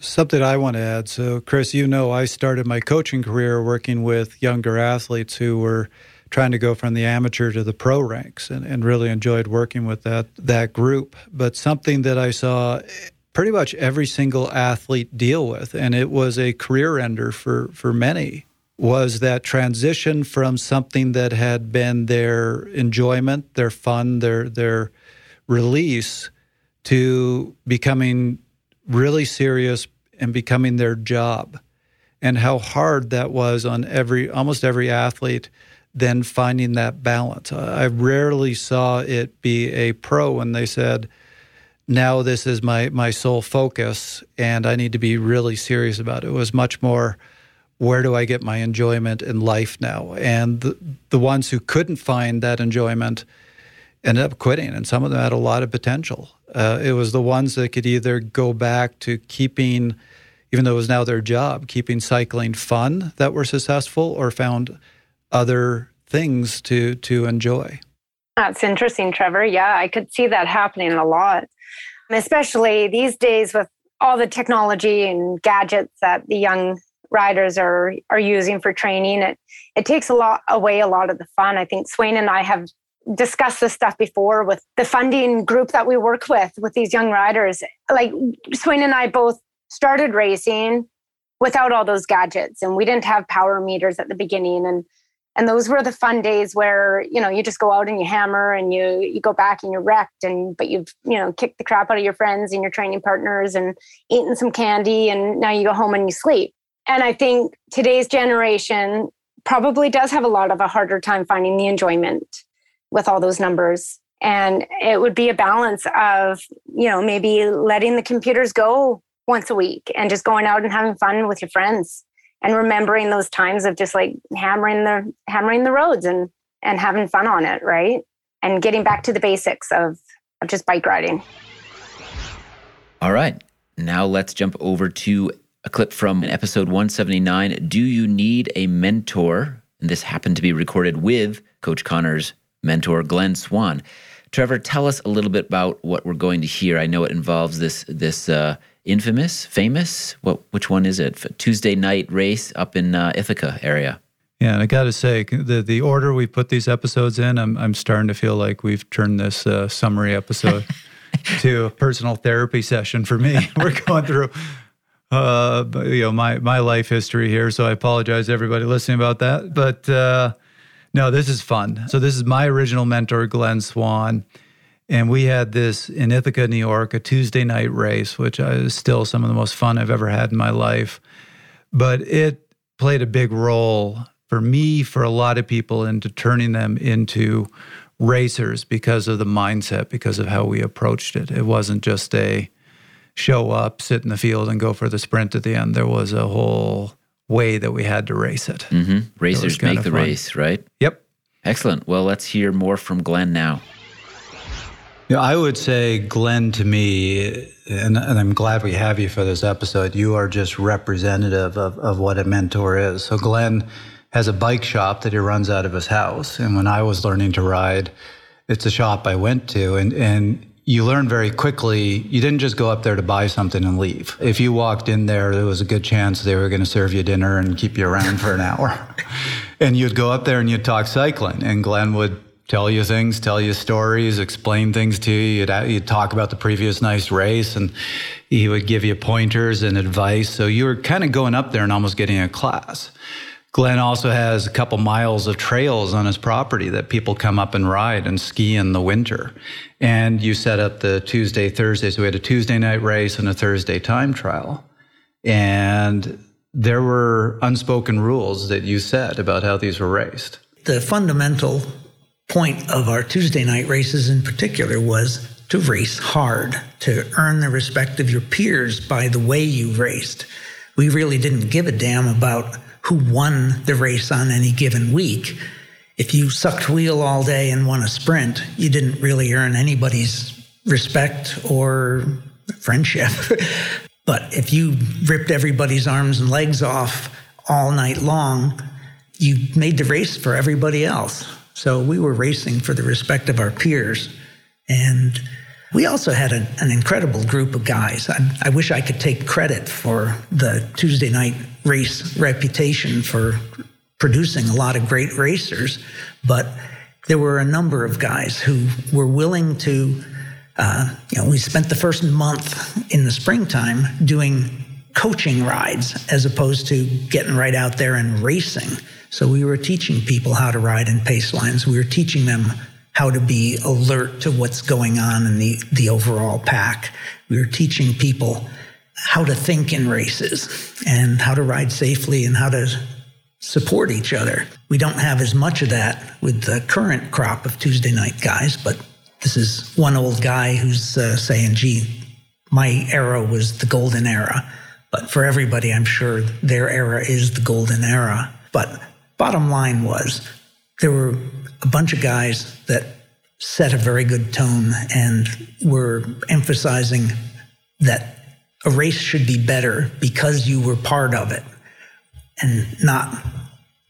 Something I want to add. So, Chris, you know, I started my coaching career working with younger athletes who were trying to go from the amateur to the pro ranks and, and really enjoyed working with that that group. But something that I saw pretty much every single athlete deal with, and it was a career ender for for many. Was that transition from something that had been their enjoyment, their fun, their their release, to becoming really serious and becoming their job, and how hard that was on every almost every athlete. Then finding that balance. I rarely saw it be a pro when they said now this is my my sole focus and I need to be really serious about it. It was much more where do I get my enjoyment in life now? And the, the ones who couldn't find that enjoyment ended up quitting, and some of them had a lot of potential. Uh, it was the ones that could either go back to keeping, even though it was now their job, keeping cycling fun that were successful, or found other things to to enjoy. That's interesting, Trevor. Yeah, I could see that happening a lot especially these days with all the technology and gadgets that the young riders are are using for training it it takes a lot away a lot of the fun. I think Svein and i have discussed this stuff before with the funding group that we work with with these young riders. Like Svein and i both started racing without all those gadgets and we didn't have power meters at the beginning and and those were the fun days where you know you just go out and you hammer and you you go back and you're wrecked and but you've you know kicked the crap out of your friends and your training partners and eaten some candy and now you go home and you sleep. And i think today's generation probably does have a lot of a harder time finding the enjoyment with all those numbers. And it would be a balance of you know maybe letting the computers go once a week and just going out and having fun with your friends and remembering those times of just like hammering the hammering the roads and and having fun on it, right? And getting back to the basics of, of just bike riding. All right. Now let's jump over to a clip from episode 179. Do you need a mentor? And this happened to be recorded with Coach Connor's mentor, Glenn Swan. Trevor, tell us a little bit about what we're going to hear. I know it involves this this uh, infamous, famous. What? Which one is it? Tuesday night race up in uh, Ithaca area. Yeah, and I got to say, the the order we put these episodes in, I'm I'm starting to feel like we've turned this uh, summary episode <laughs> to a personal therapy session for me. <laughs> We're going through, uh, you know, my my life history here, so I apologize to everybody listening about that. But uh, No, this is fun. So this is my original mentor, Glenn Swan. And we had this in Ithaca, New York, a Tuesday night race, which is still some of the most fun I've ever had in my life. But it played a big role for me, for a lot of people, into turning them into racers because of the mindset, because of how we approached it. It wasn't just a show up, sit in the field, and go for the sprint at the end. There was a whole way that we had to race it. Mm-hmm. Racers make the fun. race, right? Yep. Excellent. Well, let's hear more from Glenn now. Yeah, I would say, Glenn, to me, and, and, I'm glad we have you for this episode, you are just representative of, of what a mentor is. So, Glenn has a bike shop that he runs out of his house. And when I was learning to ride, it's a shop I went to. And, and you learn very quickly you didn't just go up there to buy something and leave. If you walked in there, there was a good chance they were going to serve you dinner and keep you around for an hour. <laughs> and you'd go up there and you'd talk cycling, and Glenn would tell you things, tell you stories, explain things to you. You'd, you'd talk about the previous night's race, and he would give you pointers and advice. So you were kind of going up there and almost getting a class. Glenn also has a couple miles of trails on his property that people come up and ride and ski in the winter. And you set up the Tuesday, Thursday. So we had a Tuesday night race and a Thursday time trial. And there were unspoken rules that you set about how these were raced. The fundamental point of our Tuesday night races in particular was to race hard, to earn the respect of your peers by the way you raced. We really didn't give a damn about who won the race on any given week. If you sucked wheel all day and won a sprint, you didn't really earn anybody's respect or friendship. <laughs> but if you ripped everybody's arms and legs off all night long, you made the race for everybody else. So we were racing for the respect of our peers. And we also had a, an incredible group of guys. I, I, wish I could take credit for the Tuesday night race reputation for producing a lot of great racers, but there were a number of guys who were willing to. Uh, you know, we spent the first month in the springtime doing coaching rides as opposed to getting right out there and racing. So we were teaching people how to ride in pace lines. We were teaching them how to be alert to what's going on in the, the overall pack. We were teaching people how to think in races and how to ride safely and how to support each other. We don't have as much of that with the current crop of Tuesday night guys, but this is one old guy who's uh, saying, gee, my era was the golden era. But for everybody, I'm sure their era is the golden era. But bottom line was there were a bunch of guys that set a very good tone and were emphasizing that a race should be better because you were part of it and not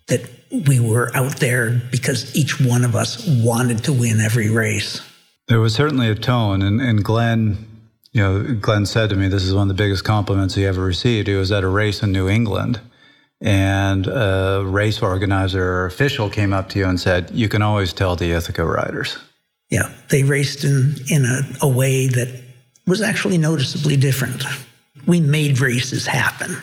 that we were out there because each one of us wanted to win every race. There was certainly a tone, and, and Glenn, you know, Glenn said to me, "This is one of the biggest compliments he ever received." He was at a race in New England, and a race organizer or official came up to you and said, You can always tell the Ithaca riders. Yeah, they raced in, in a, a way that was actually noticeably different. We made races happen.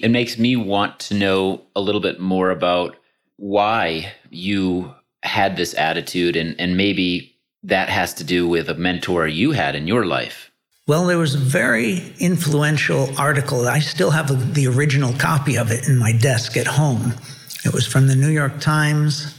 It makes me want to know a little bit more about why you had this attitude and, and maybe that has to do with a mentor you had in your life. Well, there was a very influential article. I still have the original copy of it in my desk at home. It was from the New York Times,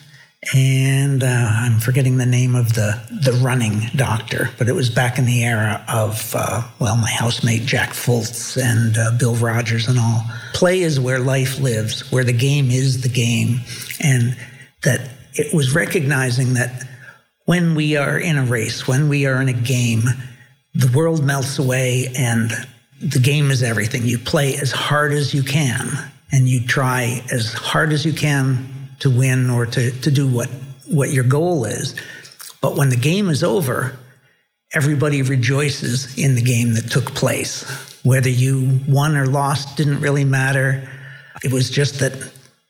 and uh, I'm forgetting the name of the, the running doctor, but it was back in the era of, uh, well, my housemate Jack Fultz and uh, Bill Rodgers and all. Play is where life lives, where the game is the game. And that it was recognizing that when we are in a race, when we are in a game, the world melts away and the game is everything. You play as hard as you can and you try as hard as you can to win or to, to do what, what your goal is. But when the game is over, everybody rejoices in the game that took place. Whether you won or lost didn't really matter. It was just that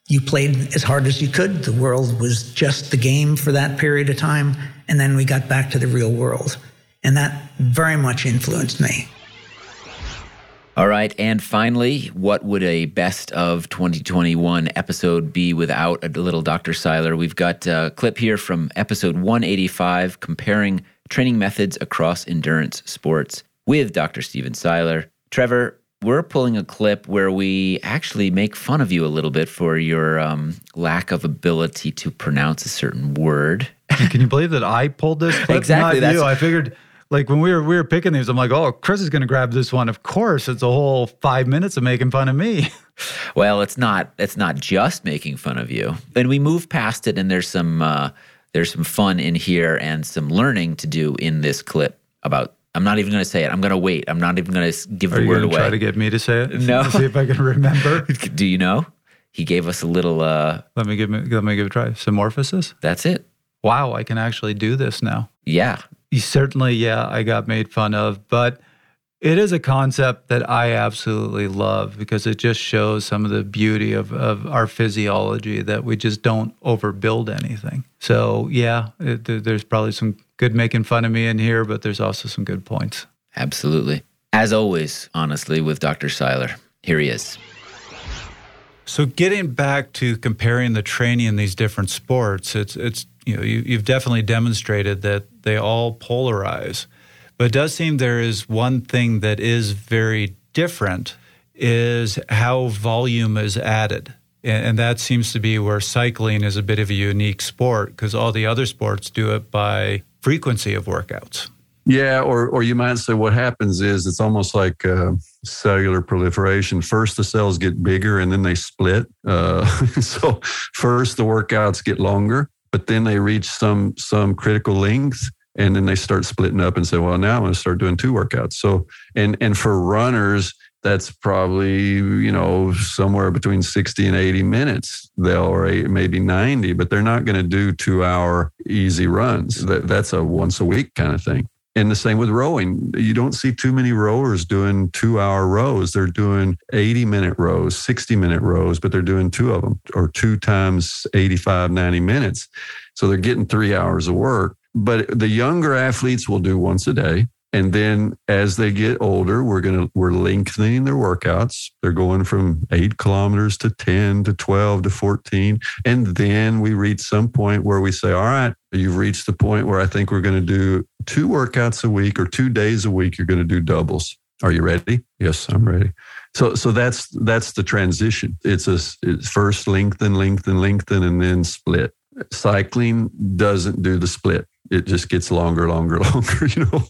you played as hard as you could. The world was just the game for that period of time. And then we got back to the real world. And that very much influenced me. All right. And finally, what would a best of 2021 episode be without a little Dr. Seiler? We've got a clip here from episode 185 comparing training methods across endurance sports with Dr. Stephen Seiler. Trevor, we're pulling a clip where we actually make fun of you a little bit for your um, lack of ability to pronounce a certain word. Can you believe that I pulled this clip? <laughs> exactly. Not you. I figured like when we were we were picking these, I'm like, oh, Chris is going to grab this one. Of course, it's a whole five minutes of making fun of me. <laughs> well, it's not. It's not just making fun of you. And we move past it, and there's some uh, there's some fun in here and some learning to do in this clip about. I'm not even going to say it. I'm going to wait. I'm not even going to give Are the you word away. Try to get me to say it. No. To <laughs> see if I can remember. <laughs> do you know? He gave us a little. uh Let me give me let me give it a try. Symorphosis. That's it. Wow, I can actually do this now. Yeah. You certainly, yeah, I got made fun of, but it is a concept that I absolutely love because it just shows some of the beauty of, of our physiology that we just don't overbuild anything. So, yeah, it, there's probably some good making fun of me in here, but there's also some good points. Absolutely. As always, honestly, with Dr. Seiler, here he is. So, getting back to comparing the training in these different sports, it's, it's you know, you, you've definitely demonstrated that they all polarize. But it does seem there is one thing that is very different is how volume is added. And that seems to be where cycling is a bit of a unique sport because all the other sports do it by frequency of workouts. Yeah, or or you might say what happens is it's almost like uh, cellular proliferation. First, the cells get bigger and then they split. Uh, <laughs> so first the workouts get longer, but then they reach some some critical length and then they start splitting up and say well now i'm going to start doing two workouts. So and and for runners that's probably you know somewhere between 60 and 80 minutes they'll or maybe 90 but they're not going to do two hour easy runs. That, that's a once a week kind of thing and the same with rowing. You don't see too many rowers doing two hour rows. They're doing 80 minute rows, 60 minute rows, but they're doing two of them or two times 85, 90 minutes. So they're getting three hours of work. But the younger athletes will do once a day. And then as they get older, we're going to, we're lengthening their workouts. They're going from eight kilometers to 10 to 12 to 14. And then we reach some point where we say, all right, you've reached the point where I think we're going to do two workouts a week or two days a week. You're going to do doubles. Are you ready? Yes, I'm ready. So, so that's that's the transition. It's a it's first lengthen, lengthen, lengthen, and then split. Cycling doesn't do the split it just gets longer, longer, <laughs> longer, you know.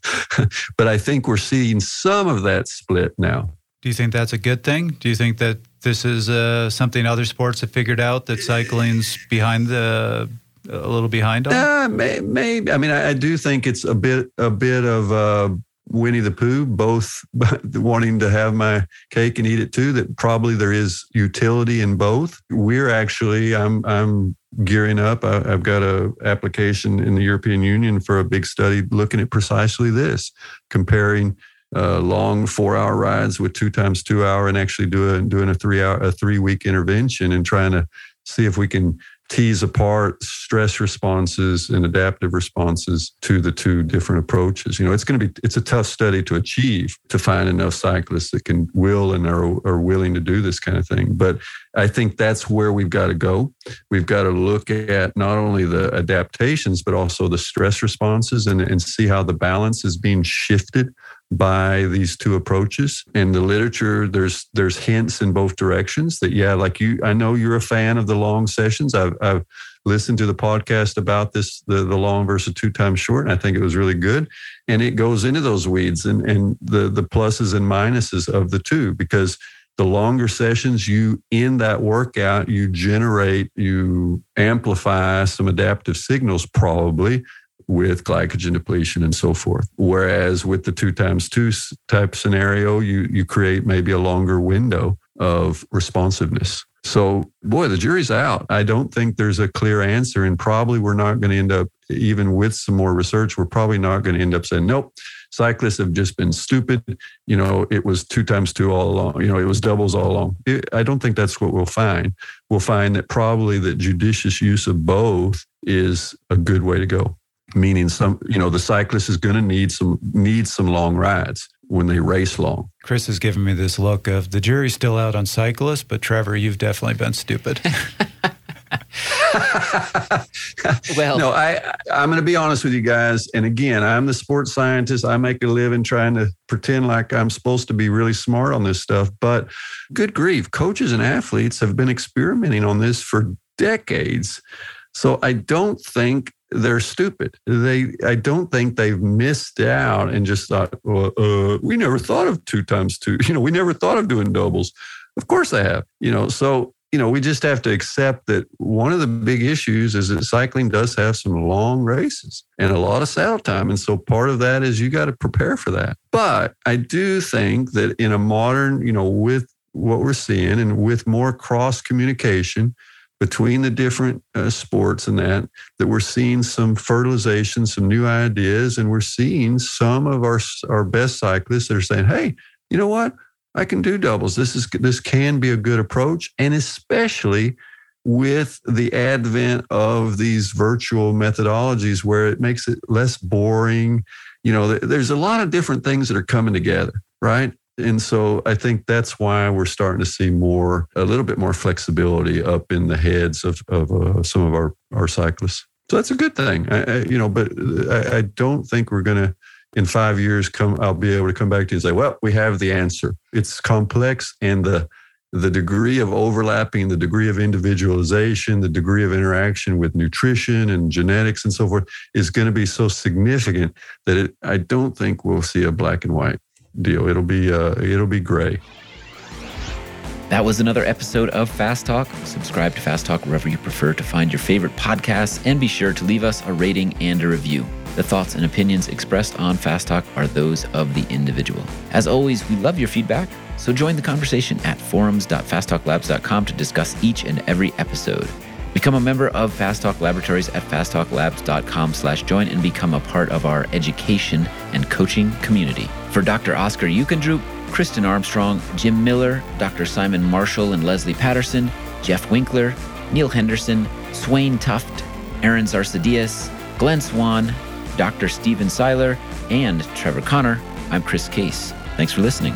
but I think we're seeing some of that split now. Do you think that's a good thing? Do you think that this is uh, something other sports have figured out that cycling's behind the a little behind on? Uh, may, maybe. I mean, I, I, do think it's a bit a bit of uh, Winnie the Pooh, both <laughs> wanting to have my cake and eat it too. That probably there is utility in both. We're actually, I'm I'm gearing up. I, have got a application in the European Union for a big study looking at precisely this, comparing uh, long four hour rides with two times two hour, and actually doing doing a three hour a three week intervention and trying to see if we can tease apart stress responses and adaptive responses to the two different approaches. You know, it's going to be it's a tough study to achieve to find enough cyclists that can will and are, are willing to do this kind of thing. But I think that's where we've got to go. We've got to look at not only the adaptations but also the stress responses and, and see how the balance is being shifted by these two approaches. In the literature there's there's hints in both directions that yeah like you i know you're a fan of the long sessions. I've, I've listened to the podcast about this the, the long versus two times short and i think it was really good. And it goes into those weeds and, and the the pluses and minuses of the two because the longer sessions you in that workout you generate you amplify some adaptive signals probably with glycogen depletion and so forth. Whereas with the two times two type scenario, you you create maybe a longer window of responsiveness. So, boy, the jury's out. I don't think there's a clear answer, and probably we're not going to end up, even with some more research, we're probably not going to end up saying, nope, cyclists have just been stupid. You know, it was two times two all along. You know, it was doubles all along. It, I don't think that's what we'll find. We'll find that probably that judicious use of both is a good way to go meaning some you know the cyclist is going to need some need some long rides when they race long. Chris has given me this look of the jury's still out on cyclists, but Trevor, you've definitely been stupid. <laughs> <laughs> well, no, I I'm going to be honest with you guys. And again, I'm the sports scientist. I make a living trying to pretend like I'm supposed to be really smart on this stuff. But good grief, coaches and athletes have been experimenting on this for decades. So I don't think they're stupid. They, I don't think they've missed out and just thought, well, uh, we never thought of two times two. <laughs> You know, we never thought of doing doubles. Of course they have. You know, so you know, we just have to accept that one of the big issues is that cycling does have some long races and a lot of saddle time. And so part of that is you got to prepare for that. But I do think that in a modern, you know, with what we're seeing and with more cross communication, between the different uh, sports and that that we're seeing some fertilization some new ideas and we're seeing some of our our best cyclists that are saying hey you know what? I can do doubles. This is this can be a good approach. And especially with the advent of these virtual methodologies where it makes it less boring. You know there's a lot of different things that are coming together right and so I think that's why we're starting to see more, a little bit more flexibility up in the heads of, of uh, some of our, our cyclists. So that's a good thing, I, I, you know. But I, I don't think we're going to, in five years, come. I'll be able to come back to you and say, "Well, we have the answer." It's complex, and the the degree of overlapping, the degree of individualization, the degree of interaction with nutrition and genetics and so forth is going to be so significant that it, I don't think we'll see a black and white deal. It'll be uh, it'll be gray. That was another episode of Fast Talk. Subscribe to Fast Talk wherever you prefer to find your favorite podcasts, and be sure to leave us a rating and a review. The thoughts and opinions expressed on Fast Talk are those of the individual. As always, we love your feedback, so join the conversation at forums.fasttalklabs.com to discuss each and every episode. Become a member of Fast Talk Laboratories at fasttalklabs.com slash join and become a part of our education and coaching community. For Dr. Asker Jeukendrup, Kristin Armstrong, Jim Miller, Dr. Simon Marshall and Lesley Paterson, Jeff Winkler, Neil Henderson, Svein Tuft, Aaron Zarsadias, Glenn Swan, Dr. Stephen Seiler, and Trevor Connor, I'm Chris Case. Thanks for listening.